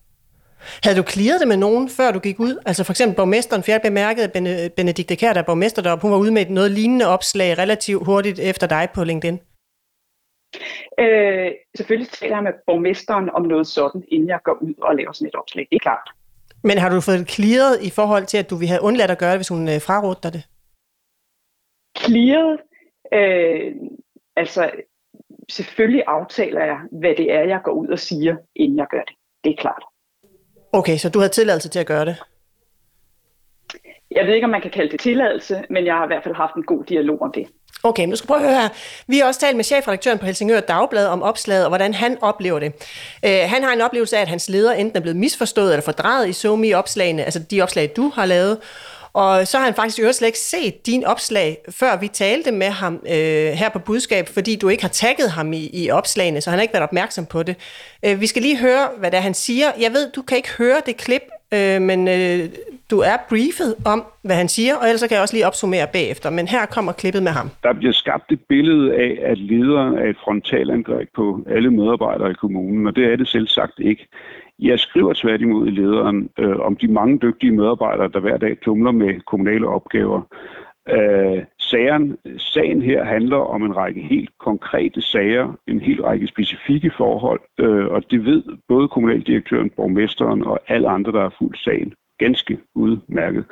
Havde du clearet det med nogen, før du gik ud? Altså for eksempel borgmesteren, for jeg bemærkede, at Benedikte Kær, der er borgmester deroppe, hun var ude med noget lignende opslag relativt hurtigt efter dig på LinkedIn. Øh, selvfølgelig taler jeg med borgmesteren om noget sådan, inden jeg går ud og laver sådan et opslag. Det er klart. Men har du fået det clearet i forhold til, at du ville have undladt at gøre det, hvis hun øh, frarådte dig det? Clearet? Øh, altså, selvfølgelig aftaler jeg, hvad det er, jeg går ud og siger, inden jeg gør det. Det er klart. Okay, så du havde tilladelse til at gøre det? Jeg ved ikke, om man kan kalde det tilladelse, men jeg har i hvert fald haft en god dialog om det. Okay, men du skal prøve at høre her. Vi har også talt med chefredaktøren på Helsingør Dagblad om opslaget og hvordan han oplever det. Uh, han har en oplevelse af, at hans leder enten er blevet misforstået eller fordrejet i somi opslagene, altså de opslag, du har lavet. Og så har han faktisk jo slet ikke set din opslag, før vi talte med ham øh, her på budskab, fordi du ikke har tagget ham i, i opslagene, så han har ikke været opmærksom på det. Øh, vi skal lige høre, hvad det er, han siger. Jeg ved, du kan ikke høre det klip, øh, men øh, Du er briefet om, hvad han siger, og ellers kan jeg også lige opsummere bagefter. Men her kommer klippet med ham. Der bliver skabt et billede af, at lederen er et frontalangreb på alle medarbejdere i kommunen, og det er det selv sagt ikke. Jeg skriver tværtimod i lederen øh, om de mange dygtige medarbejdere, der hver dag tumler med kommunale opgaver. Øh, sagen, sagen her handler om en række helt konkrete sager, en helt række specifikke forhold, øh, og det ved både kommunaldirektøren, borgmesteren og alle andre, der har fulgt sagen ganske udmærket.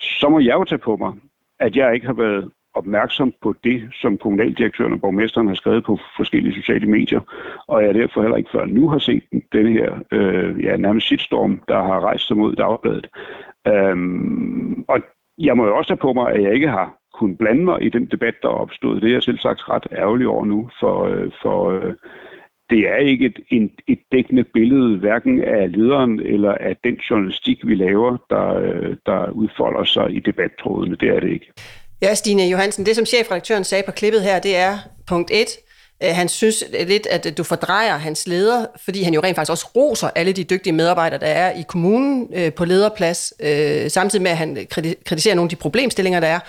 Så må jeg jo tage på mig, at jeg ikke har været opmærksom på det, som kommunaldirektøren og borgmesteren har skrevet på forskellige sociale medier, og jeg derfor heller ikke før nu har set den, her øh, ja, nærmest shitstorm, der har rejst sig mod dagbladet. Øhm, og jeg må jo også tage på mig, at jeg ikke har kunnet blande mig i den debat, der er opstået. Det er jeg selv sagt ret ærgerlig over nu, for, øh, for øh, det er ikke et, en, et dækkende billede, hverken af lederen eller af den journalistik, vi laver, der, øh, der udfolder sig i debattrådene. Det er det ikke. Ja, Stine Johansen, det som chefredaktøren sagde på klippet her, det er punkt 1. Øh, han synes lidt, at du fordrejer hans leder, fordi han jo rent faktisk også roser alle de dygtige medarbejdere, der er i kommunen øh, på lederplads, øh, samtidig med, at han kritiserer nogle af de problemstillinger, der er.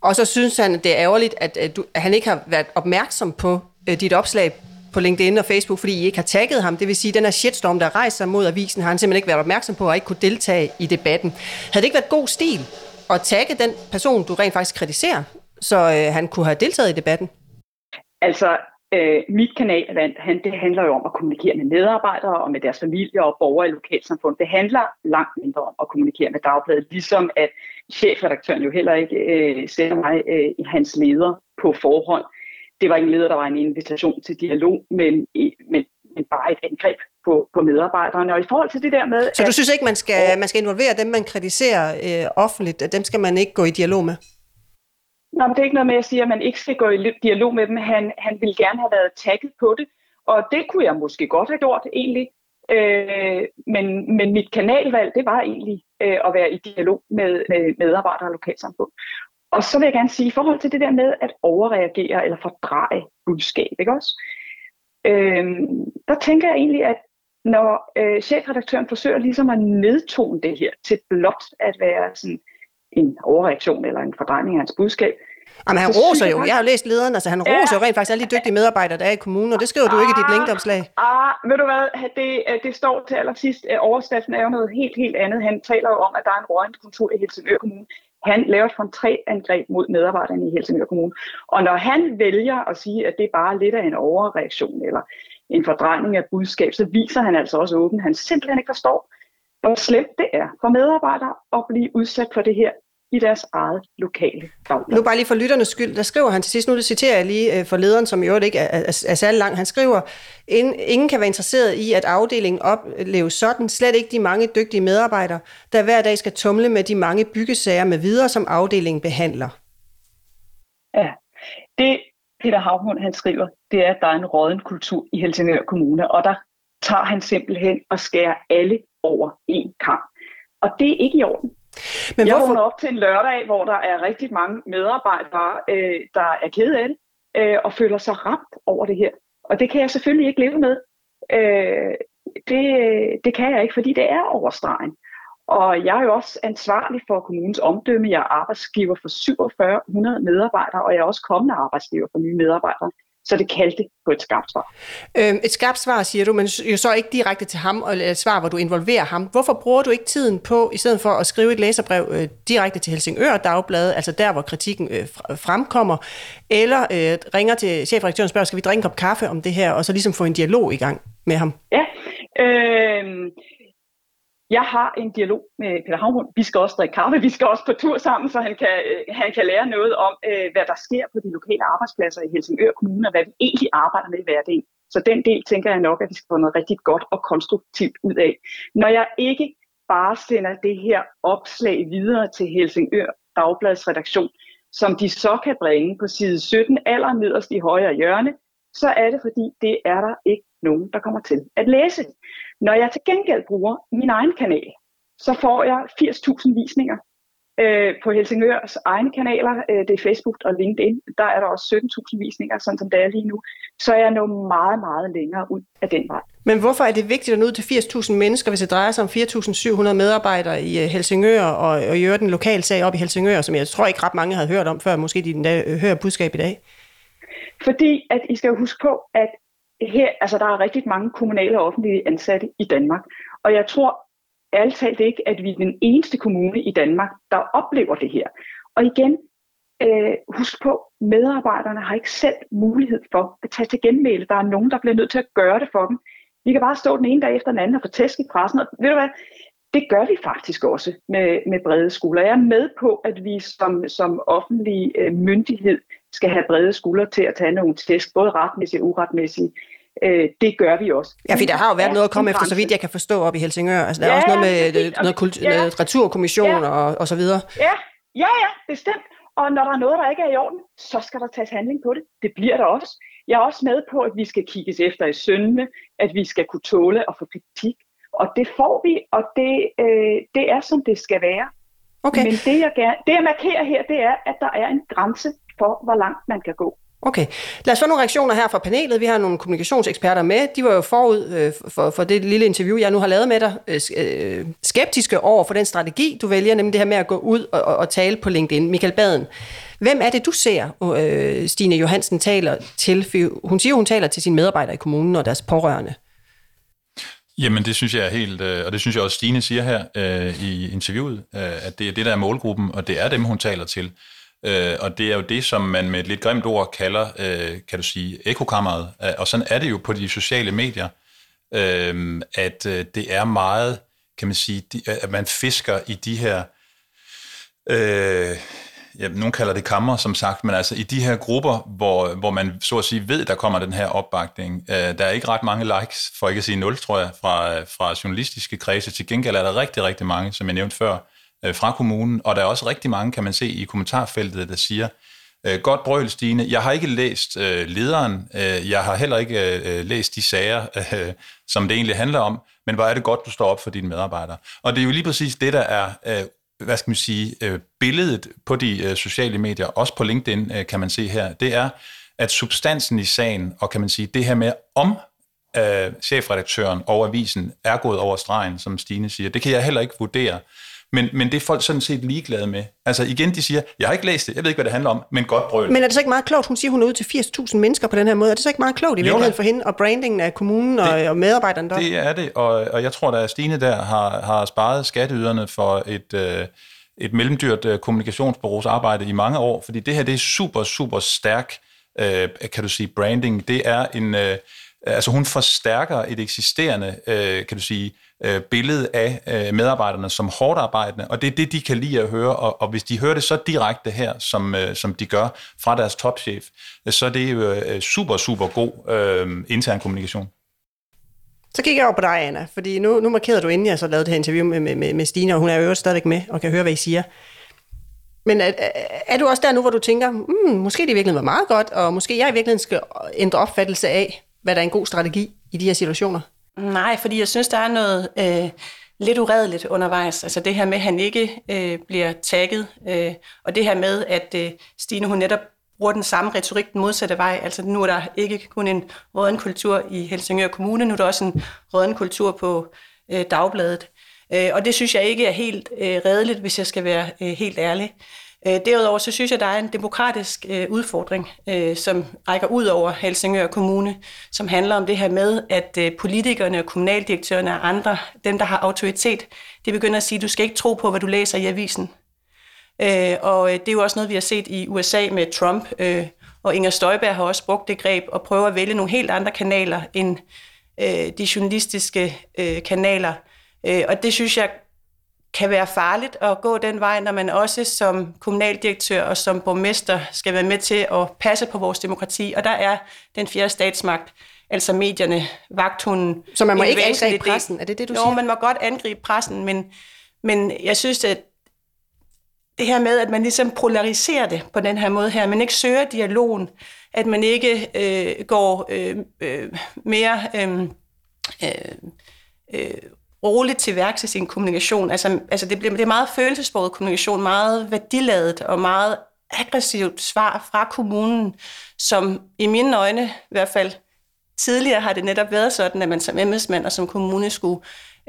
Og så synes han, det er ærgerligt, at, du, at han ikke har været opmærksom på dit opslag på LinkedIn og Facebook, fordi I ikke har tagget ham. Det vil sige, at den her shitstorm, der rejser mod avisen, har han simpelthen ikke været opmærksom på og ikke kunne deltage i debatten. Havde det ikke været god stil at tagge den person, du rent faktisk kritiserer, så øh, han kunne have deltaget i debatten? Altså, øh, mit kanal, han, det handler jo om at kommunikere med medarbejdere og med deres familier og borgere i lokalsamfundet. Det handler langt mindre om at kommunikere med dagbladet, ligesom at chefredaktøren jo heller ikke øh, sender mig øh, i hans leder på forhånd. Det var ikke en leder, der var en invitation til dialog, men, men, men bare et angreb på, på medarbejderne. Og i forhold til det der med... Så du synes ikke, man skal, man skal involvere dem, man kritiserer øh, offentligt, at dem skal man ikke gå i dialog med? Nå, men det er ikke noget med, at jeg siger, at man ikke skal gå i dialog med dem. Han, han ville gerne have været tagget på det, og det kunne jeg måske godt have gjort egentlig. Øh, men, men mit kanalvalg, det var egentlig øh, at være i dialog med, med medarbejdere og lokalsamfund. Og så vil jeg gerne sige, i forhold til det der med at overreagere eller fordreje budskab, ikke også? Øh, der tænker jeg egentlig, at når øh, chefredaktøren forsøger ligesom at nedtone det her til blot at være sådan en overreaktion eller en fordrejning af hans budskab, Jamen, han roser jo. Jeg har jo læst lederen, altså han roser ja. jo rent faktisk alle de dygtige medarbejdere, der er i kommunen, og det skriver du ikke i dit linkedopslag. Ah, ved du hvad, det, det står til allersidst. Overskriften er jo noget helt, helt andet. Han taler jo om, at der er en rådende kultur i Helsingør Kommune. Han laver et frontrangreb mod medarbejderne i Helsingør Kommune. Og når han vælger at sige, at det er bare lidt af en overreaktion eller en fordrejning af budskab, så viser han altså også åbent, at han simpelthen ikke forstår, hvor slemt det er for medarbejdere at blive udsat for det her i deres eget lokale dagblad. Nu bare lige for lytternes skyld, der skriver han til sidst, nu det citerer jeg lige øh, for lederen, som i øvrigt ikke er, er, er særlig lang, han skriver, ingen kan være interesseret i, at afdelingen opleves sådan, slet ikke de mange dygtige medarbejdere, der hver dag skal tumle med de mange byggesager med videre, som afdelingen behandler. Ja, det Peter Havmund han skriver, det er, at der er en råden kultur i Helsingør Kommune, og der tager han simpelthen og skærer alle over en kamp. Og det er ikke i orden. Men jeg hvorfor... vågner op til en lørdag, hvor der er rigtig mange medarbejdere, øh, der er ked af det, øh, og føler sig ramt over det her. Og det kan jeg selvfølgelig ikke leve med. Øh, det, det kan jeg ikke, fordi det er overstregen. Og jeg er jo også ansvarlig for kommunens omdømme. Jeg er arbejdsgiver for 4700 medarbejdere, og jeg er også kommende arbejdsgiver for nye medarbejdere. Så det kaldte på et skarpt svar. Øhm, et skarpt svar, siger du, men jo så ikke direkte til ham, eller et svar, hvor du involverer ham. Hvorfor bruger du ikke tiden på, i stedet for at skrive et læserbrev øh, direkte til Helsingør Dagblad, altså der, hvor kritikken øh, fremkommer, eller øh, ringer til chefredaktøren og spørger, skal vi drikke en kop kaffe om det her, og så ligesom få en dialog i gang med ham? Ja, øh, jeg har en dialog med Peter Havmund. Vi skal også drikke kaffe. Vi skal også på tur sammen, så han kan, øh, han kan lære noget om, øh, hvad der sker på de lokale arbejdspladser i Helsingør Kommune, og hvad vi egentlig arbejder med i hverdagen. Så den del tænker jeg nok, at vi skal få noget rigtig godt og konstruktivt ud af. Når jeg ikke bare sender det her opslag videre til Helsingør Dagbladets redaktion, som de så kan bringe på side 17 aller nederst i højre hjørne, så er det fordi, det er der ikke nogen, der kommer til at læse. Når jeg til gengæld bruger min egen kanal, så får jeg 80.000 visninger Øh, på Helsingørs egne kanaler, øh, det er Facebook og LinkedIn, der er der også 17.000 visninger, sådan som det er lige nu. Så er jeg nået meget, meget længere ud af den vej. Men hvorfor er det vigtigt at nå ud til 80.000 mennesker, hvis det drejer sig om 4.700 medarbejdere i øh, Helsingør, og, og i øvrigt en lokal sag op i Helsingør, som jeg tror ikke ret mange havde hørt om før, måske de øh, hører budskab i dag? Fordi at I skal huske på, at her, altså der er rigtig mange kommunale og offentlige ansatte i Danmark. Og jeg tror ærligt talt ikke, at vi er den eneste kommune i Danmark, der oplever det her. Og igen, øh, husk på, medarbejderne har ikke selv mulighed for at tage til genmæle. Der er nogen, der bliver nødt til at gøre det for dem. Vi kan bare stå den ene dag efter den anden og få tæsk i pressen. Og ved du hvad? Det gør vi faktisk også med, med brede skoler. Jeg er med på, at vi som, som offentlig øh, myndighed skal have brede skuldre til at tage nogle tæsk, både retmæssigt og uretmæssigt. Øh, det gør vi også. Ja, for der har jo været noget at komme efter, så vidt jeg kan forstå, op i Helsingør. Altså, der er ja, også noget med det, noget, kultur, ja. litteraturkommission ja. og, og så videre. Ja, ja, ja, bestemt. Og når der er noget, der ikke er i orden, så skal der tages handling på det. Det bliver der også. Jeg er også med på, at vi skal kigges efter i søndene, at vi skal kunne tåle og få kritik. Og det får vi, og det, øh, det er, som det skal være. Okay. Men det jeg, gerne, det, jeg markerer her, det er, at der er en grænse for, hvor langt man kan gå. Okay. Lad os få nogle reaktioner her fra panelet. Vi har nogle kommunikationseksperter med. De var jo forud øh, for, for det lille interview, jeg nu har lavet med dig, øh, øh, skeptiske over for den strategi, du vælger, nemlig det her med at gå ud og, og, og tale på LinkedIn. Michael Baden, hvem er det, du ser, øh, Stine Johansen taler til? For hun siger, hun taler til sine medarbejdere i kommunen og deres pårørende. Jamen, det synes jeg er helt, øh, og det synes jeg også Stine siger her øh, i interviewet, øh, at det er det, der er målgruppen, og det er dem, hun taler til. Øh, og det er jo det, som man med et lidt grimt ord kalder, øh, kan du sige, ekokammeret. Øh, og sådan er det jo på de sociale medier, øh, at øh, det er meget, kan man sige, de, øh, at man fisker i de her, øh, ja, nogen kalder det kammer, som sagt, men altså i de her grupper, hvor, hvor man så at sige ved, der kommer den her opbakning. Øh, der er ikke ret mange likes, for ikke at sige nul, tror jeg, fra, fra journalistiske kredse. Til gengæld er der rigtig, rigtig mange, som jeg nævnte før, øh, fra kommunen, og der er også rigtig mange, kan man se i kommentarfeltet, der siger, øh, godt brøl, Stine, jeg har ikke læst øh, lederen, øh, jeg har heller ikke øh, læst de sager, øh, som det egentlig handler om, men hvor er det godt, du står op for dine medarbejdere. Og det er jo lige præcis det, der er, øh, hvad skal man sige, øh, billedet på de øh, sociale medier, også på LinkedIn, øh, kan man se her, det er, at substansen i sagen, og kan man sige, det her med om øh, chefredaktøren og avisen er gået over stregen, som Stine siger, det kan jeg heller ikke vurdere. Men, men det er folk sådan set ligeglade med. Altså igen, de siger, jeg har ikke læst det, jeg ved ikke, hvad det handler om, men godt brøl. Men er det så ikke meget klogt, hun siger, hun er ude til 80.000 mennesker på den her måde, er det så ikke meget klogt i virkeligheden for hende, og brandingen af kommunen og, det, og medarbejderne der? Det er det, og, og jeg tror, at Stine der har, har sparet skatteyderne for et... Øh, et mellemdyrt øh, kommunikationsbureaus arbejde i mange år, fordi det her det er super, super stærk, øh, kan du sige, branding. Det er en, øh, altså hun forstærker et eksisterende, øh, kan du sige, øh, billede af øh, medarbejderne som hårdt arbejdende, og det er det, de kan lide at høre, og, og hvis de hører det så direkte her, som, øh, som de gør fra deres topchef, så er det jo øh, super, super god øh, intern kommunikation. Så kigger jeg over på dig, Anna, fordi nu, nu markerede du inden jeg så lavede det her interview med, med, med Stine, og hun er jo stadigvæk med og kan høre, hvad I siger. Men er, er du også der nu, hvor du tænker, mm, måske det i virkeligheden var meget godt, og måske jeg i virkeligheden skal ændre opfattelse af, hvad der er en god strategi i de her situationer? Nej, fordi jeg synes, der er noget øh, lidt uredeligt undervejs. Altså det her med, at han ikke øh, bliver tagget, øh, og det her med, at øh, Stine hun netop bruger den samme retorik den modsatte vej. Altså nu er der ikke kun en råden kultur i Helsingør Kommune, nu er der også en råden kultur på øh, Dagbladet. Øh, og det synes jeg ikke er helt øh, redeligt, hvis jeg skal være øh, helt ærlig. Øh, derudover så synes jeg, der er en demokratisk øh, udfordring, øh, som rækker ud over Helsingør Kommune, som handler om det her med, at politikerne og kommunaldirektørerne og andre, dem der har autoritet, de begynder at sige, du skal ikke tro på, hvad du læser i avisen. Og det er jo også noget, vi har set i USA med Trump, og Inger Støjberg har også brugt det greb og prøver at vælge nogle helt andre kanaler end de journalistiske kanaler. Og det synes jeg kan være farligt at gå den vej, når man også som kommunaldirektør og som borgmester skal være med til at passe på vores demokrati. Og der er den fjerde statsmagt, altså medierne, vagthunden. Så man må ikke angribe pressen, er det det, du jo, siger? Jo, man må godt angribe pressen, men, men jeg synes, at det her med, at man ligesom polariserer det på den her måde her, man ikke søger dialogen, at man ikke øh, går øh, øh, mere øh, øh, roligt til værks i sin kommunikation. Altså, altså det, bliver, det er meget følelsesbordet kommunikation, meget værdiladet og meget aggressivt svar fra kommunen, som i mine øjne i hvert fald tidligere har det netop været sådan, at man som embedsmand og som kommune skulle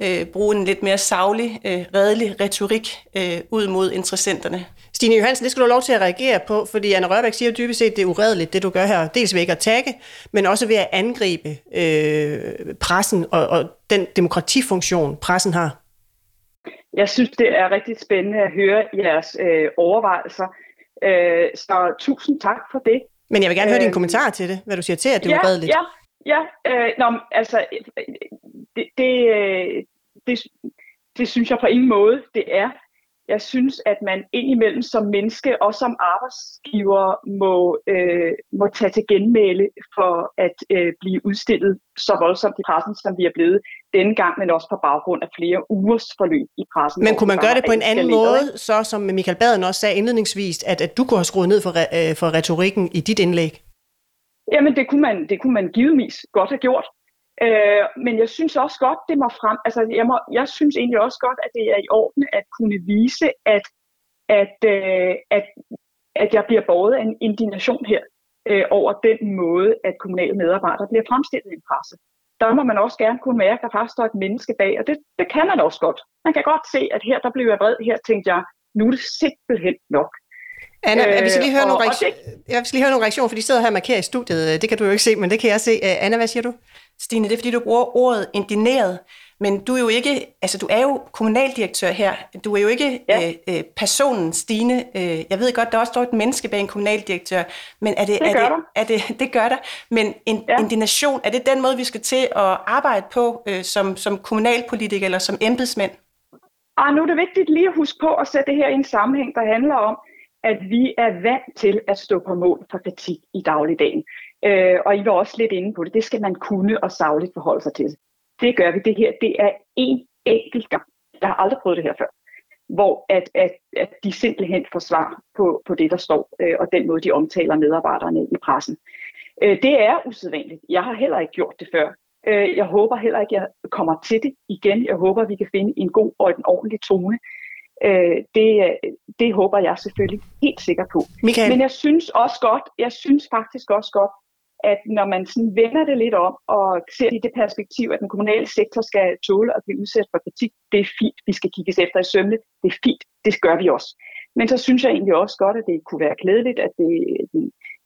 øh, bruge en lidt mere savlig, øh, redelig retorik øh, ud mod interessenterne. Stine Johansen, det skal du have lov til at reagere på, fordi Anna Rørbæk siger jo dybest set, at det er uredeligt, det du gør her. Dels ved ikke at tagge, men også ved at angribe øh, pressen og, og den demokratifunktion, pressen har. Jeg synes, det er rigtig spændende at høre jeres øh, overvejelser. Øh, så tusind tak for det. Men jeg vil gerne høre øh, din kommentar til det, hvad du siger til, at det er ja, uredeligt. Ja, ja. Øh, nå, altså, det, det, øh, det, det synes jeg på ingen måde, det er. Jeg synes, at man indimellem som menneske og som arbejdsgiver må, øh, må tage til genmæle for at øh, blive udstillet så voldsomt i pressen, som vi er blevet denne gang, men også på baggrund af flere ugers forløb i pressen. Men kunne man gøre det på en anden måde, så som Michael Baden også sagde indledningsvis, at, at du kunne have skruet ned for, øh, for retorikken i dit indlæg? Jamen, det kunne man, det kunne man givetvis godt have gjort. Øh, men jeg synes også godt, det må frem. Altså, jeg, må, jeg synes egentlig også godt, at det er i orden at kunne vise, at, at, øh, at, at jeg bliver båret af en indignation her øh, over den måde, at kommunale medarbejdere bliver fremstillet i en presse. Der må man også gerne kunne mærke, at der faktisk står et menneske bag, og det, det kan man også godt. Man kan godt se, at her der blev jeg vred, her tænkte jeg, nu er det simpelthen nok. Anna, øh, vi skal lige høre, nogle, reaktion, det... jeg skal lige høre nogle reaktioner, for de sidder her og markerer i studiet. Det kan du jo ikke se, men det kan jeg se. Anna, hvad siger du? Stine, det er fordi, du bruger ordet indineret, men du er jo ikke, altså du er jo kommunaldirektør her. Du er jo ikke ja. øh, øh personen, Stine. Øh, jeg ved godt, der også står et menneske bag en kommunaldirektør, men er det, det er gør det, er det, det gør der. Men en, ja. indignation, er det den måde, vi skal til at arbejde på øh, som, som kommunalpolitiker eller som embedsmænd? Ah, nu er det vigtigt lige at huske på at sætte det her i en sammenhæng, der handler om, at vi er vant til at stå på mål for kritik i dagligdagen. Øh, og I var også lidt inde på det. Det skal man kunne og savligt forholde sig til. Det gør vi. Det her det er en enkelt gang. Jeg har aldrig prøvet det her før. Hvor at, at, at de simpelthen får svar på, på det, der står, øh, og den måde, de omtaler medarbejderne i pressen. Øh, det er usædvanligt. Jeg har heller ikke gjort det før. Øh, jeg håber heller ikke, jeg kommer til det igen. Jeg håber, vi kan finde en god og en ordentlig tone. Øh, det, det håber jeg selvfølgelig helt sikkert på. Michael. Men jeg synes også godt, jeg synes faktisk også godt, at når man sådan vender det lidt om og ser i det perspektiv, at den kommunale sektor skal tåle at blive udsat for kritik, det er fint, vi skal kigges efter i sømne, det er fint, det gør vi også. Men så synes jeg egentlig også godt, at det kunne være glædeligt, at, det,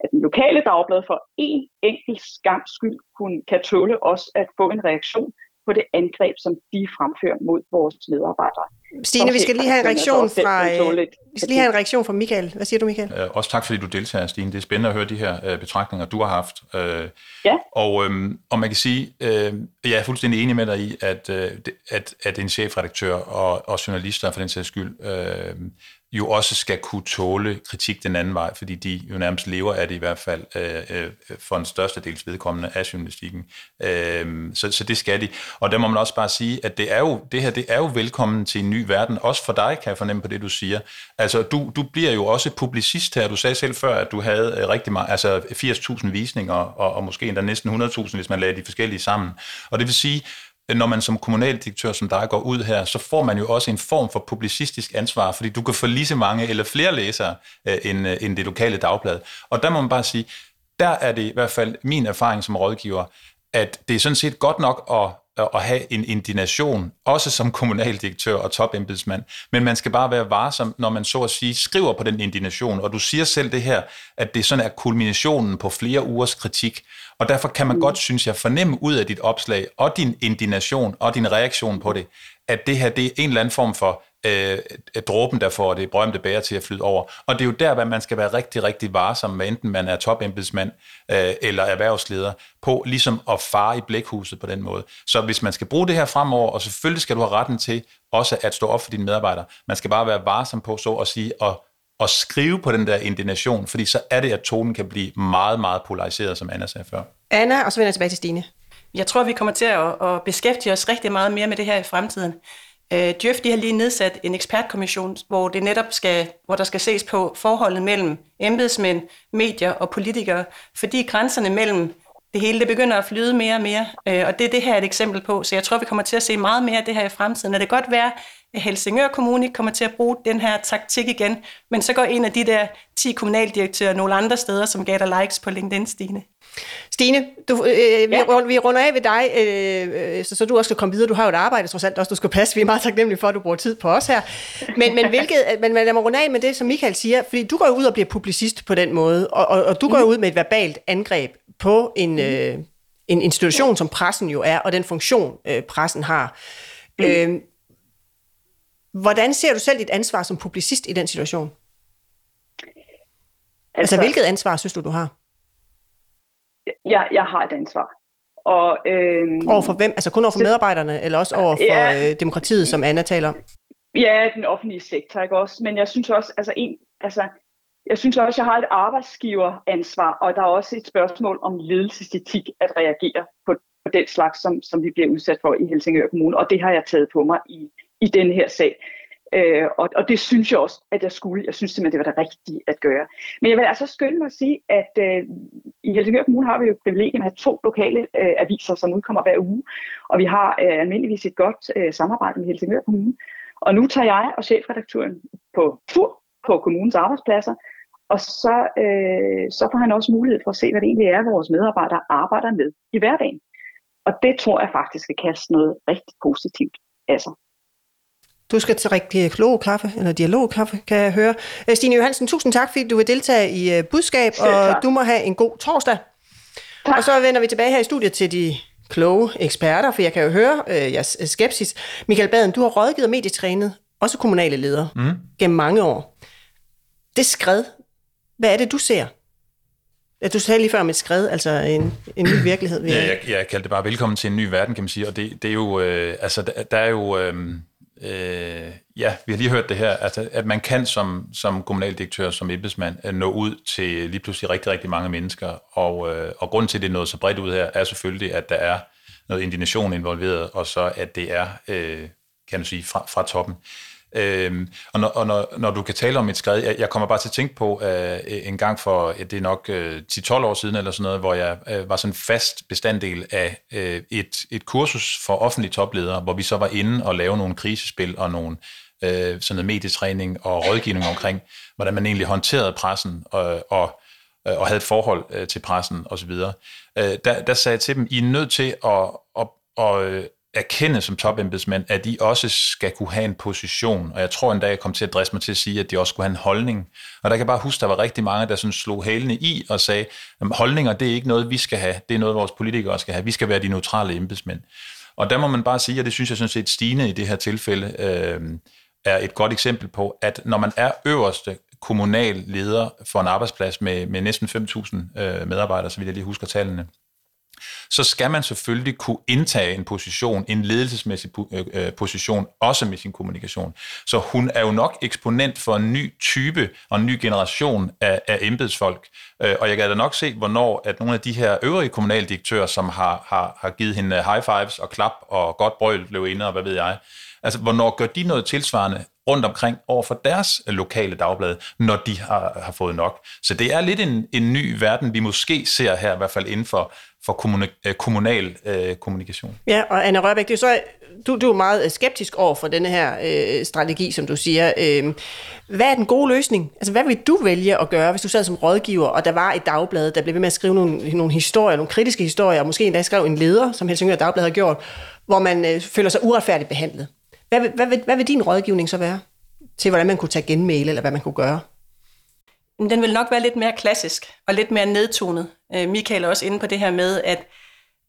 at den lokale dagblad for én enkelt gang skyld kunne, kan tåle også at få en reaktion på det angreb, som de fremfører mod vores medarbejdere. Stine, vi skal lige have en reaktion fra, øh, vi skal lige have en reaktion fra Michael. Hvad siger du, Michael? Øh, også tak, fordi du deltager, Stine. Det er spændende at høre de her øh, betragtninger, du har haft. Øh, ja. Og, øh, og man kan sige, øh, jeg er fuldstændig enig med dig i, at, øh, at, at en chefredaktør og, og journalister for den sags skyld øh, jo også skal kunne tåle kritik den anden vej, fordi de jo nærmest lever af det i hvert fald øh, øh, øh for en største dels vedkommende af journalistikken. Øh, så, så det skal de. Og der må man også bare sige, at det, er jo, det her det er jo velkommen til en ny verden, også for dig, kan jeg fornemme på det, du siger. Altså, du, du bliver jo også publicist her. Du sagde selv før, at du havde øh, rigtig meget, altså 80.000 visninger, og, og måske endda næsten 100.000, hvis man lagde de forskellige sammen. Og det vil sige, når man som kommunaldirektør som dig går ud her, så får man jo også en form for publicistisk ansvar, fordi du kan få lige så mange eller flere læsere øh, end, øh, end det lokale dagblad. Og der må man bare sige, der er det i hvert fald min erfaring som rådgiver, at det er sådan set godt nok at at have en indignation, også som kommunaldirektør og topembedsmand, men man skal bare være varsom, når man så at sige skriver på den indignation, og du siger selv det her, at det sådan er kulminationen på flere ugers kritik, og derfor kan man mm. godt, synes jeg, fornemme ud af dit opslag, og din indignation, og din reaktion på det, at det her, det er en eller anden form for øh, dråben, der får det berømte bære til at flyde over. Og det er jo der, hvad man skal være rigtig, rigtig varsom med, enten man er topembedsmand øh, eller erhvervsleder, på ligesom at fare i blækhuset på den måde. Så hvis man skal bruge det her fremover, og selvfølgelig skal du have retten til også at stå op for dine medarbejdere, man skal bare være varsom på så at sige, og at skrive på den der indignation, fordi så er det, at tonen kan blive meget, meget polariseret, som Anna sagde før. Anna, og så vender jeg tilbage til Stine. Jeg tror, vi kommer til at, at beskæftige os rigtig meget mere med det her i fremtiden. Øh, Djøf de har lige nedsat en ekspertkommission, hvor, det netop skal, hvor der skal ses på forholdet mellem embedsmænd, medier og politikere, fordi grænserne mellem det hele det begynder at flyde mere og mere, øh, og det er det her et eksempel på. Så jeg tror, vi kommer til at se meget mere af det her i fremtiden. Og det kan godt være, at Helsingør Kommune kommer til at bruge den her taktik igen, men så går en af de der 10 kommunaldirektører nogle andre steder, som gav dig likes på LinkedIn, Stine. Stine, du, øh, vi, ja. vi runder af ved dig, øh, så, så du også skal komme videre. Du har jo et arbejde, trods alt også, du skal passe. Vi er meget taknemmelige for, at du bruger tid på os her. Men, men, hvilket, men lad mig runde af med det, som Michael siger, fordi du går ud og bliver publicist på den måde, og, og, og du går jo ud med et verbalt angreb på en, øh, en institution, som pressen jo er, og den funktion, øh, pressen har. Mm. Øh, hvordan ser du selv dit ansvar som publicist i den situation? Altså, altså hvilket ansvar synes du, du har? Jeg, jeg har et ansvar. Og, øh, over for hvem? Altså kun over for medarbejderne, eller også over for ja, øh, demokratiet, som Anna taler om? Ja, den offentlige sektor, ikke også? Men jeg synes også, altså, en, altså jeg synes også, jeg har et arbejdsgiveransvar, og der er også et spørgsmål om ledelsesetik at reagere på, på den slags, som, som vi bliver udsat for i Helsingør Kommune, og det har jeg taget på mig i, i denne her sag. Øh, og, og det synes jeg også, at jeg skulle. Jeg synes simpelthen, det var det rigtige at gøre. Men jeg vil altså skynde mig at sige, at øh, i Helsingør Kommune har vi jo privilegiet at have to lokale øh, aviser, som udkommer hver uge. Og vi har øh, almindeligvis et godt øh, samarbejde med Helsingør Kommune. Og nu tager jeg og chefredaktøren på tur på kommunens arbejdspladser og så, øh, så får han også mulighed for at se, hvad det egentlig er, vores medarbejdere arbejder med i hverdagen. Og det tror jeg faktisk kan kaste noget rigtig positivt af sig. Du skal til rigtig kaffe, eller dialogkaffe, kan jeg høre. Øh, Stine Johansen, tusind tak, fordi du vil deltage i uh, budskab, og du må have en god torsdag. Tak. Og så vender vi tilbage her i studiet til de kloge eksperter, for jeg kan jo høre uh, jeres skepsis. Michael Baden, du har rådgivet og medietrænet, også kommunale ledere, mm. gennem mange år. Det skred, hvad er det, du ser? Ja, du sagde lige før om et skred, altså en, en ny virkelighed. Ja, jeg, jeg kaldte det bare velkommen til en ny verden, kan man sige. Og det, det er jo, øh, altså der, der er jo, øh, øh, ja, vi har lige hørt det her, altså, at man kan som, som kommunaldirektør, som embedsmand, øh, nå ud til lige pludselig rigtig, rigtig mange mennesker. Og, øh, og grunden til, at det er noget så bredt ud her, er selvfølgelig, at der er noget indignation involveret, og så at det er, øh, kan du sige, fra, fra toppen. Øhm, og når, og når, når du kan tale om et skred, jeg, jeg kommer bare til at tænke på øh, en gang for, det er nok øh, 10-12 år siden eller sådan noget, hvor jeg øh, var sådan fast bestanddel af øh, et, et kursus for offentlige topledere, hvor vi så var inde og lave nogle krisespil og nogle øh, sådan noget medietræning og rådgivning omkring, hvordan man egentlig håndterede pressen og, og øh, og havde et forhold øh, til pressen osv. Øh, der, der sagde jeg til dem, I er nødt til at, at, at, øh, erkende som topembedsmænd, at de også skal kunne have en position, og jeg tror en dag, jeg kom til at dresse mig til at sige, at de også skulle have en holdning. Og der kan jeg bare huske, der var rigtig mange, der sådan slog hælene i og sagde, at holdninger, det er ikke noget, vi skal have, det er noget, vores politikere skal have. Vi skal være de neutrale embedsmænd. Og der må man bare sige, og det synes jeg sådan set Stine i det her tilfælde øh, er et godt eksempel på, at når man er øverste kommunal leder for en arbejdsplads med, med næsten 5.000 øh, medarbejdere, så vil jeg lige huske tallene, så skal man selvfølgelig kunne indtage en position, en ledelsesmæssig øh, øh, position, også med sin kommunikation. Så hun er jo nok eksponent for en ny type og en ny generation af, af embedsfolk. Øh, og jeg kan da nok se, hvornår at nogle af de her øvrige kommunaldirektører, som har, har, har givet hende high fives og klap og godt brøl blev inde og hvad ved jeg, altså hvornår gør de noget tilsvarende rundt omkring over for deres øh, lokale dagblad, når de har, har fået nok. Så det er lidt en, en ny verden, vi måske ser her, i hvert fald inden for, for kommuni- øh, kommunal øh, kommunikation. Ja, og Anna Rørbæk, det er så, du, du er meget øh, skeptisk over for denne her øh, strategi, som du siger. Øh, hvad er den gode løsning? Altså, hvad vil du vælge at gøre, hvis du sad som rådgiver, og der var et dagblad, der blev ved med at skrive nogle, nogle historier, nogle kritiske historier, og måske endda skrev en leder, som Helsingør Dagblad har gjort, hvor man øh, føler sig uretfærdigt behandlet. Hvad hvad, hvad, hvad vil din rådgivning så være til, hvordan man kunne tage genmæle, eller hvad man kunne gøre? Den vil nok være lidt mere klassisk og lidt mere nedtonet. Øh, Michael er også inde på det her med, at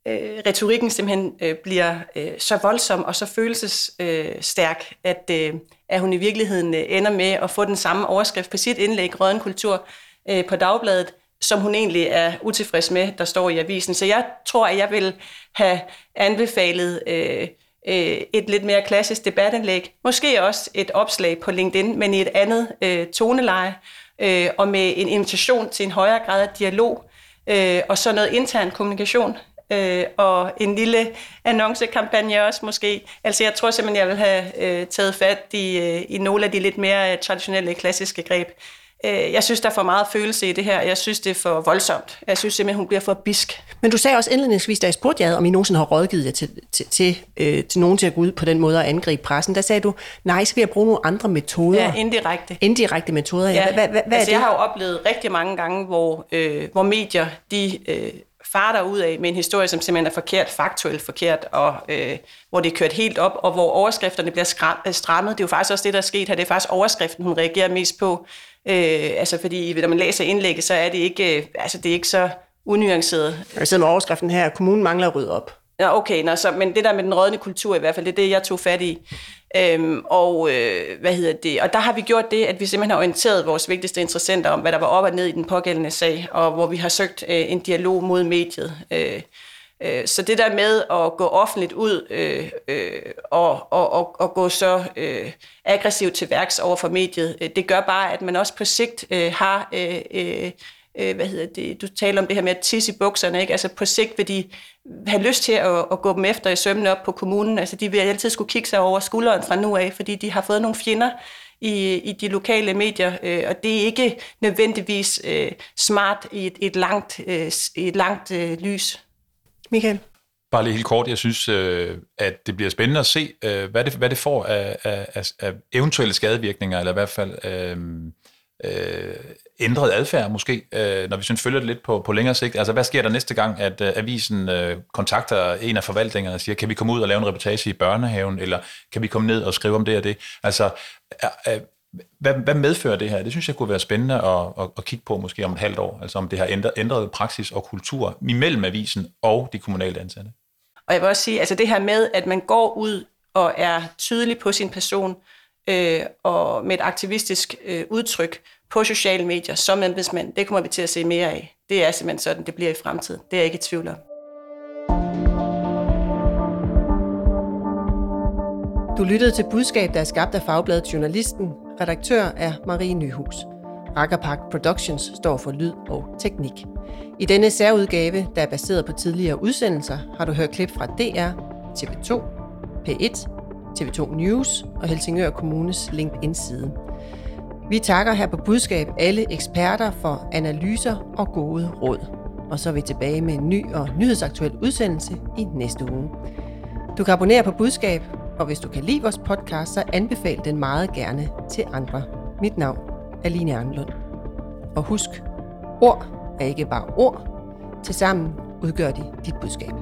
øh, retorikken simpelthen øh, bliver øh, så voldsom og så følelsesstærk, øh, at, øh, at hun i virkeligheden øh, ender med at få den samme overskrift på sit indlæg, Røden Kultur, øh, på Dagbladet, som hun egentlig er utilfreds med, der står i avisen. Så jeg tror, at jeg vil have anbefalet øh, øh, et lidt mere klassisk debatindlæg, måske også et opslag på LinkedIn, men i et andet øh, toneleje, øh, og med en invitation til en højere grad af dialog, øh, og så noget intern kommunikation, øh, og en lille annoncekampagne også måske. Altså jeg tror simpelthen, jeg vil have øh, taget fat i, øh, i nogle af de lidt mere øh, traditionelle klassiske greb. Øh, jeg synes, der er for meget følelse i det her. Jeg synes, det er for voldsomt. Jeg synes simpelthen, hun bliver for bisk. Men du sagde også indledningsvis, da jeg spurgte jer, om I nogensinde har rådgivet jer til, til, til, øh, til nogen til at gå ud på den måde og angribe pressen. Der sagde du, nej, skal vi bruge nogle andre metoder? Ja, indirekte. Indirekte metoder, ja. Ja, Hvad, hvad, hvad altså, er det? jeg har jo oplevet rigtig mange gange, hvor, øh, hvor medier, de øh, farer ud af med en historie, som simpelthen er forkert, faktuelt forkert, og øh, hvor det er kørt helt op, og hvor overskrifterne bliver skram- øh, strammet. Det er jo faktisk også det, der er sket her. Det er faktisk overskriften, hun reagerer mest på. Øh, altså, fordi når man læser indlægget, så er det ikke, øh, altså, det er ikke så unuanceret. Jeg sidder med overskriften her, kommunen mangler at rydde op. Ja, okay, nå, så, men det der med den rådne kultur i hvert fald, det er det, jeg tog fat i. Øhm, og øh, hvad hedder det? Og der har vi gjort det, at vi simpelthen har orienteret vores vigtigste interessenter om, hvad der var op og ned i den pågældende sag, og hvor vi har søgt øh, en dialog mod mediet. Øh, øh, så det der med at gå offentligt ud øh, øh, og, og, og, og gå så øh, aggressivt til værks over for mediet, øh, det gør bare, at man også på sigt øh, har... Øh, øh, øh hvad hedder det, du taler om det her med at tisse i bukserne, ikke? Altså på sigt vil de have lyst til at, at gå dem efter i sømmene op på kommunen. Altså de vil altid skulle kigge sig over skulderen fra nu af, fordi de har fået nogle fjender i, i de lokale medier, øh, og det er ikke nødvendigvis øh, smart i et, et langt, øh, et langt øh, lys. Michael? Bare lige helt kort, jeg synes, øh, at det bliver spændende at se, øh, hvad, det, hvad det får af, af, af, eventuelle skadevirkninger, eller i hvert fald øh, øh, ændret adfærd måske, øh, når vi synes følger det lidt på, på længere sigt. Altså, hvad sker der næste gang, at øh, avisen øh, kontakter en af forvaltningerne og siger, kan vi komme ud og lave en reportage i børnehaven, eller kan vi komme ned og skrive om det og det? Altså, øh, hvad, hvad medfører det her? Det synes jeg kunne være spændende at, at, at kigge på måske om et halvt år, altså om det har ændret, ændret praksis og kultur imellem avisen og de kommunale ansatte. Og jeg vil også sige, altså det her med, at man går ud og er tydelig på sin person, øh, og med et aktivistisk øh, udtryk på sociale medier som embedsmænd, det kommer vi til at se mere af. Det er simpelthen sådan, det bliver i fremtiden. Det er jeg ikke i tvivl om. Du lyttede til budskab, der er skabt af Fagbladet Journalisten. Redaktør er Marie Nyhus. Rackerpark Productions står for lyd og teknik. I denne særudgave, der er baseret på tidligere udsendelser, har du hørt klip fra DR, TV2, P1, TV2 News og Helsingør Kommunes LinkedIn-side. Vi takker her på budskab alle eksperter for analyser og gode råd. Og så er vi tilbage med en ny og nyhedsaktuel udsendelse i næste uge. Du kan abonnere på budskab, og hvis du kan lide vores podcast, så anbefal den meget gerne til andre. Mit navn er Line Arnlund. Og husk, ord er ikke bare ord. Tilsammen udgør de dit budskab.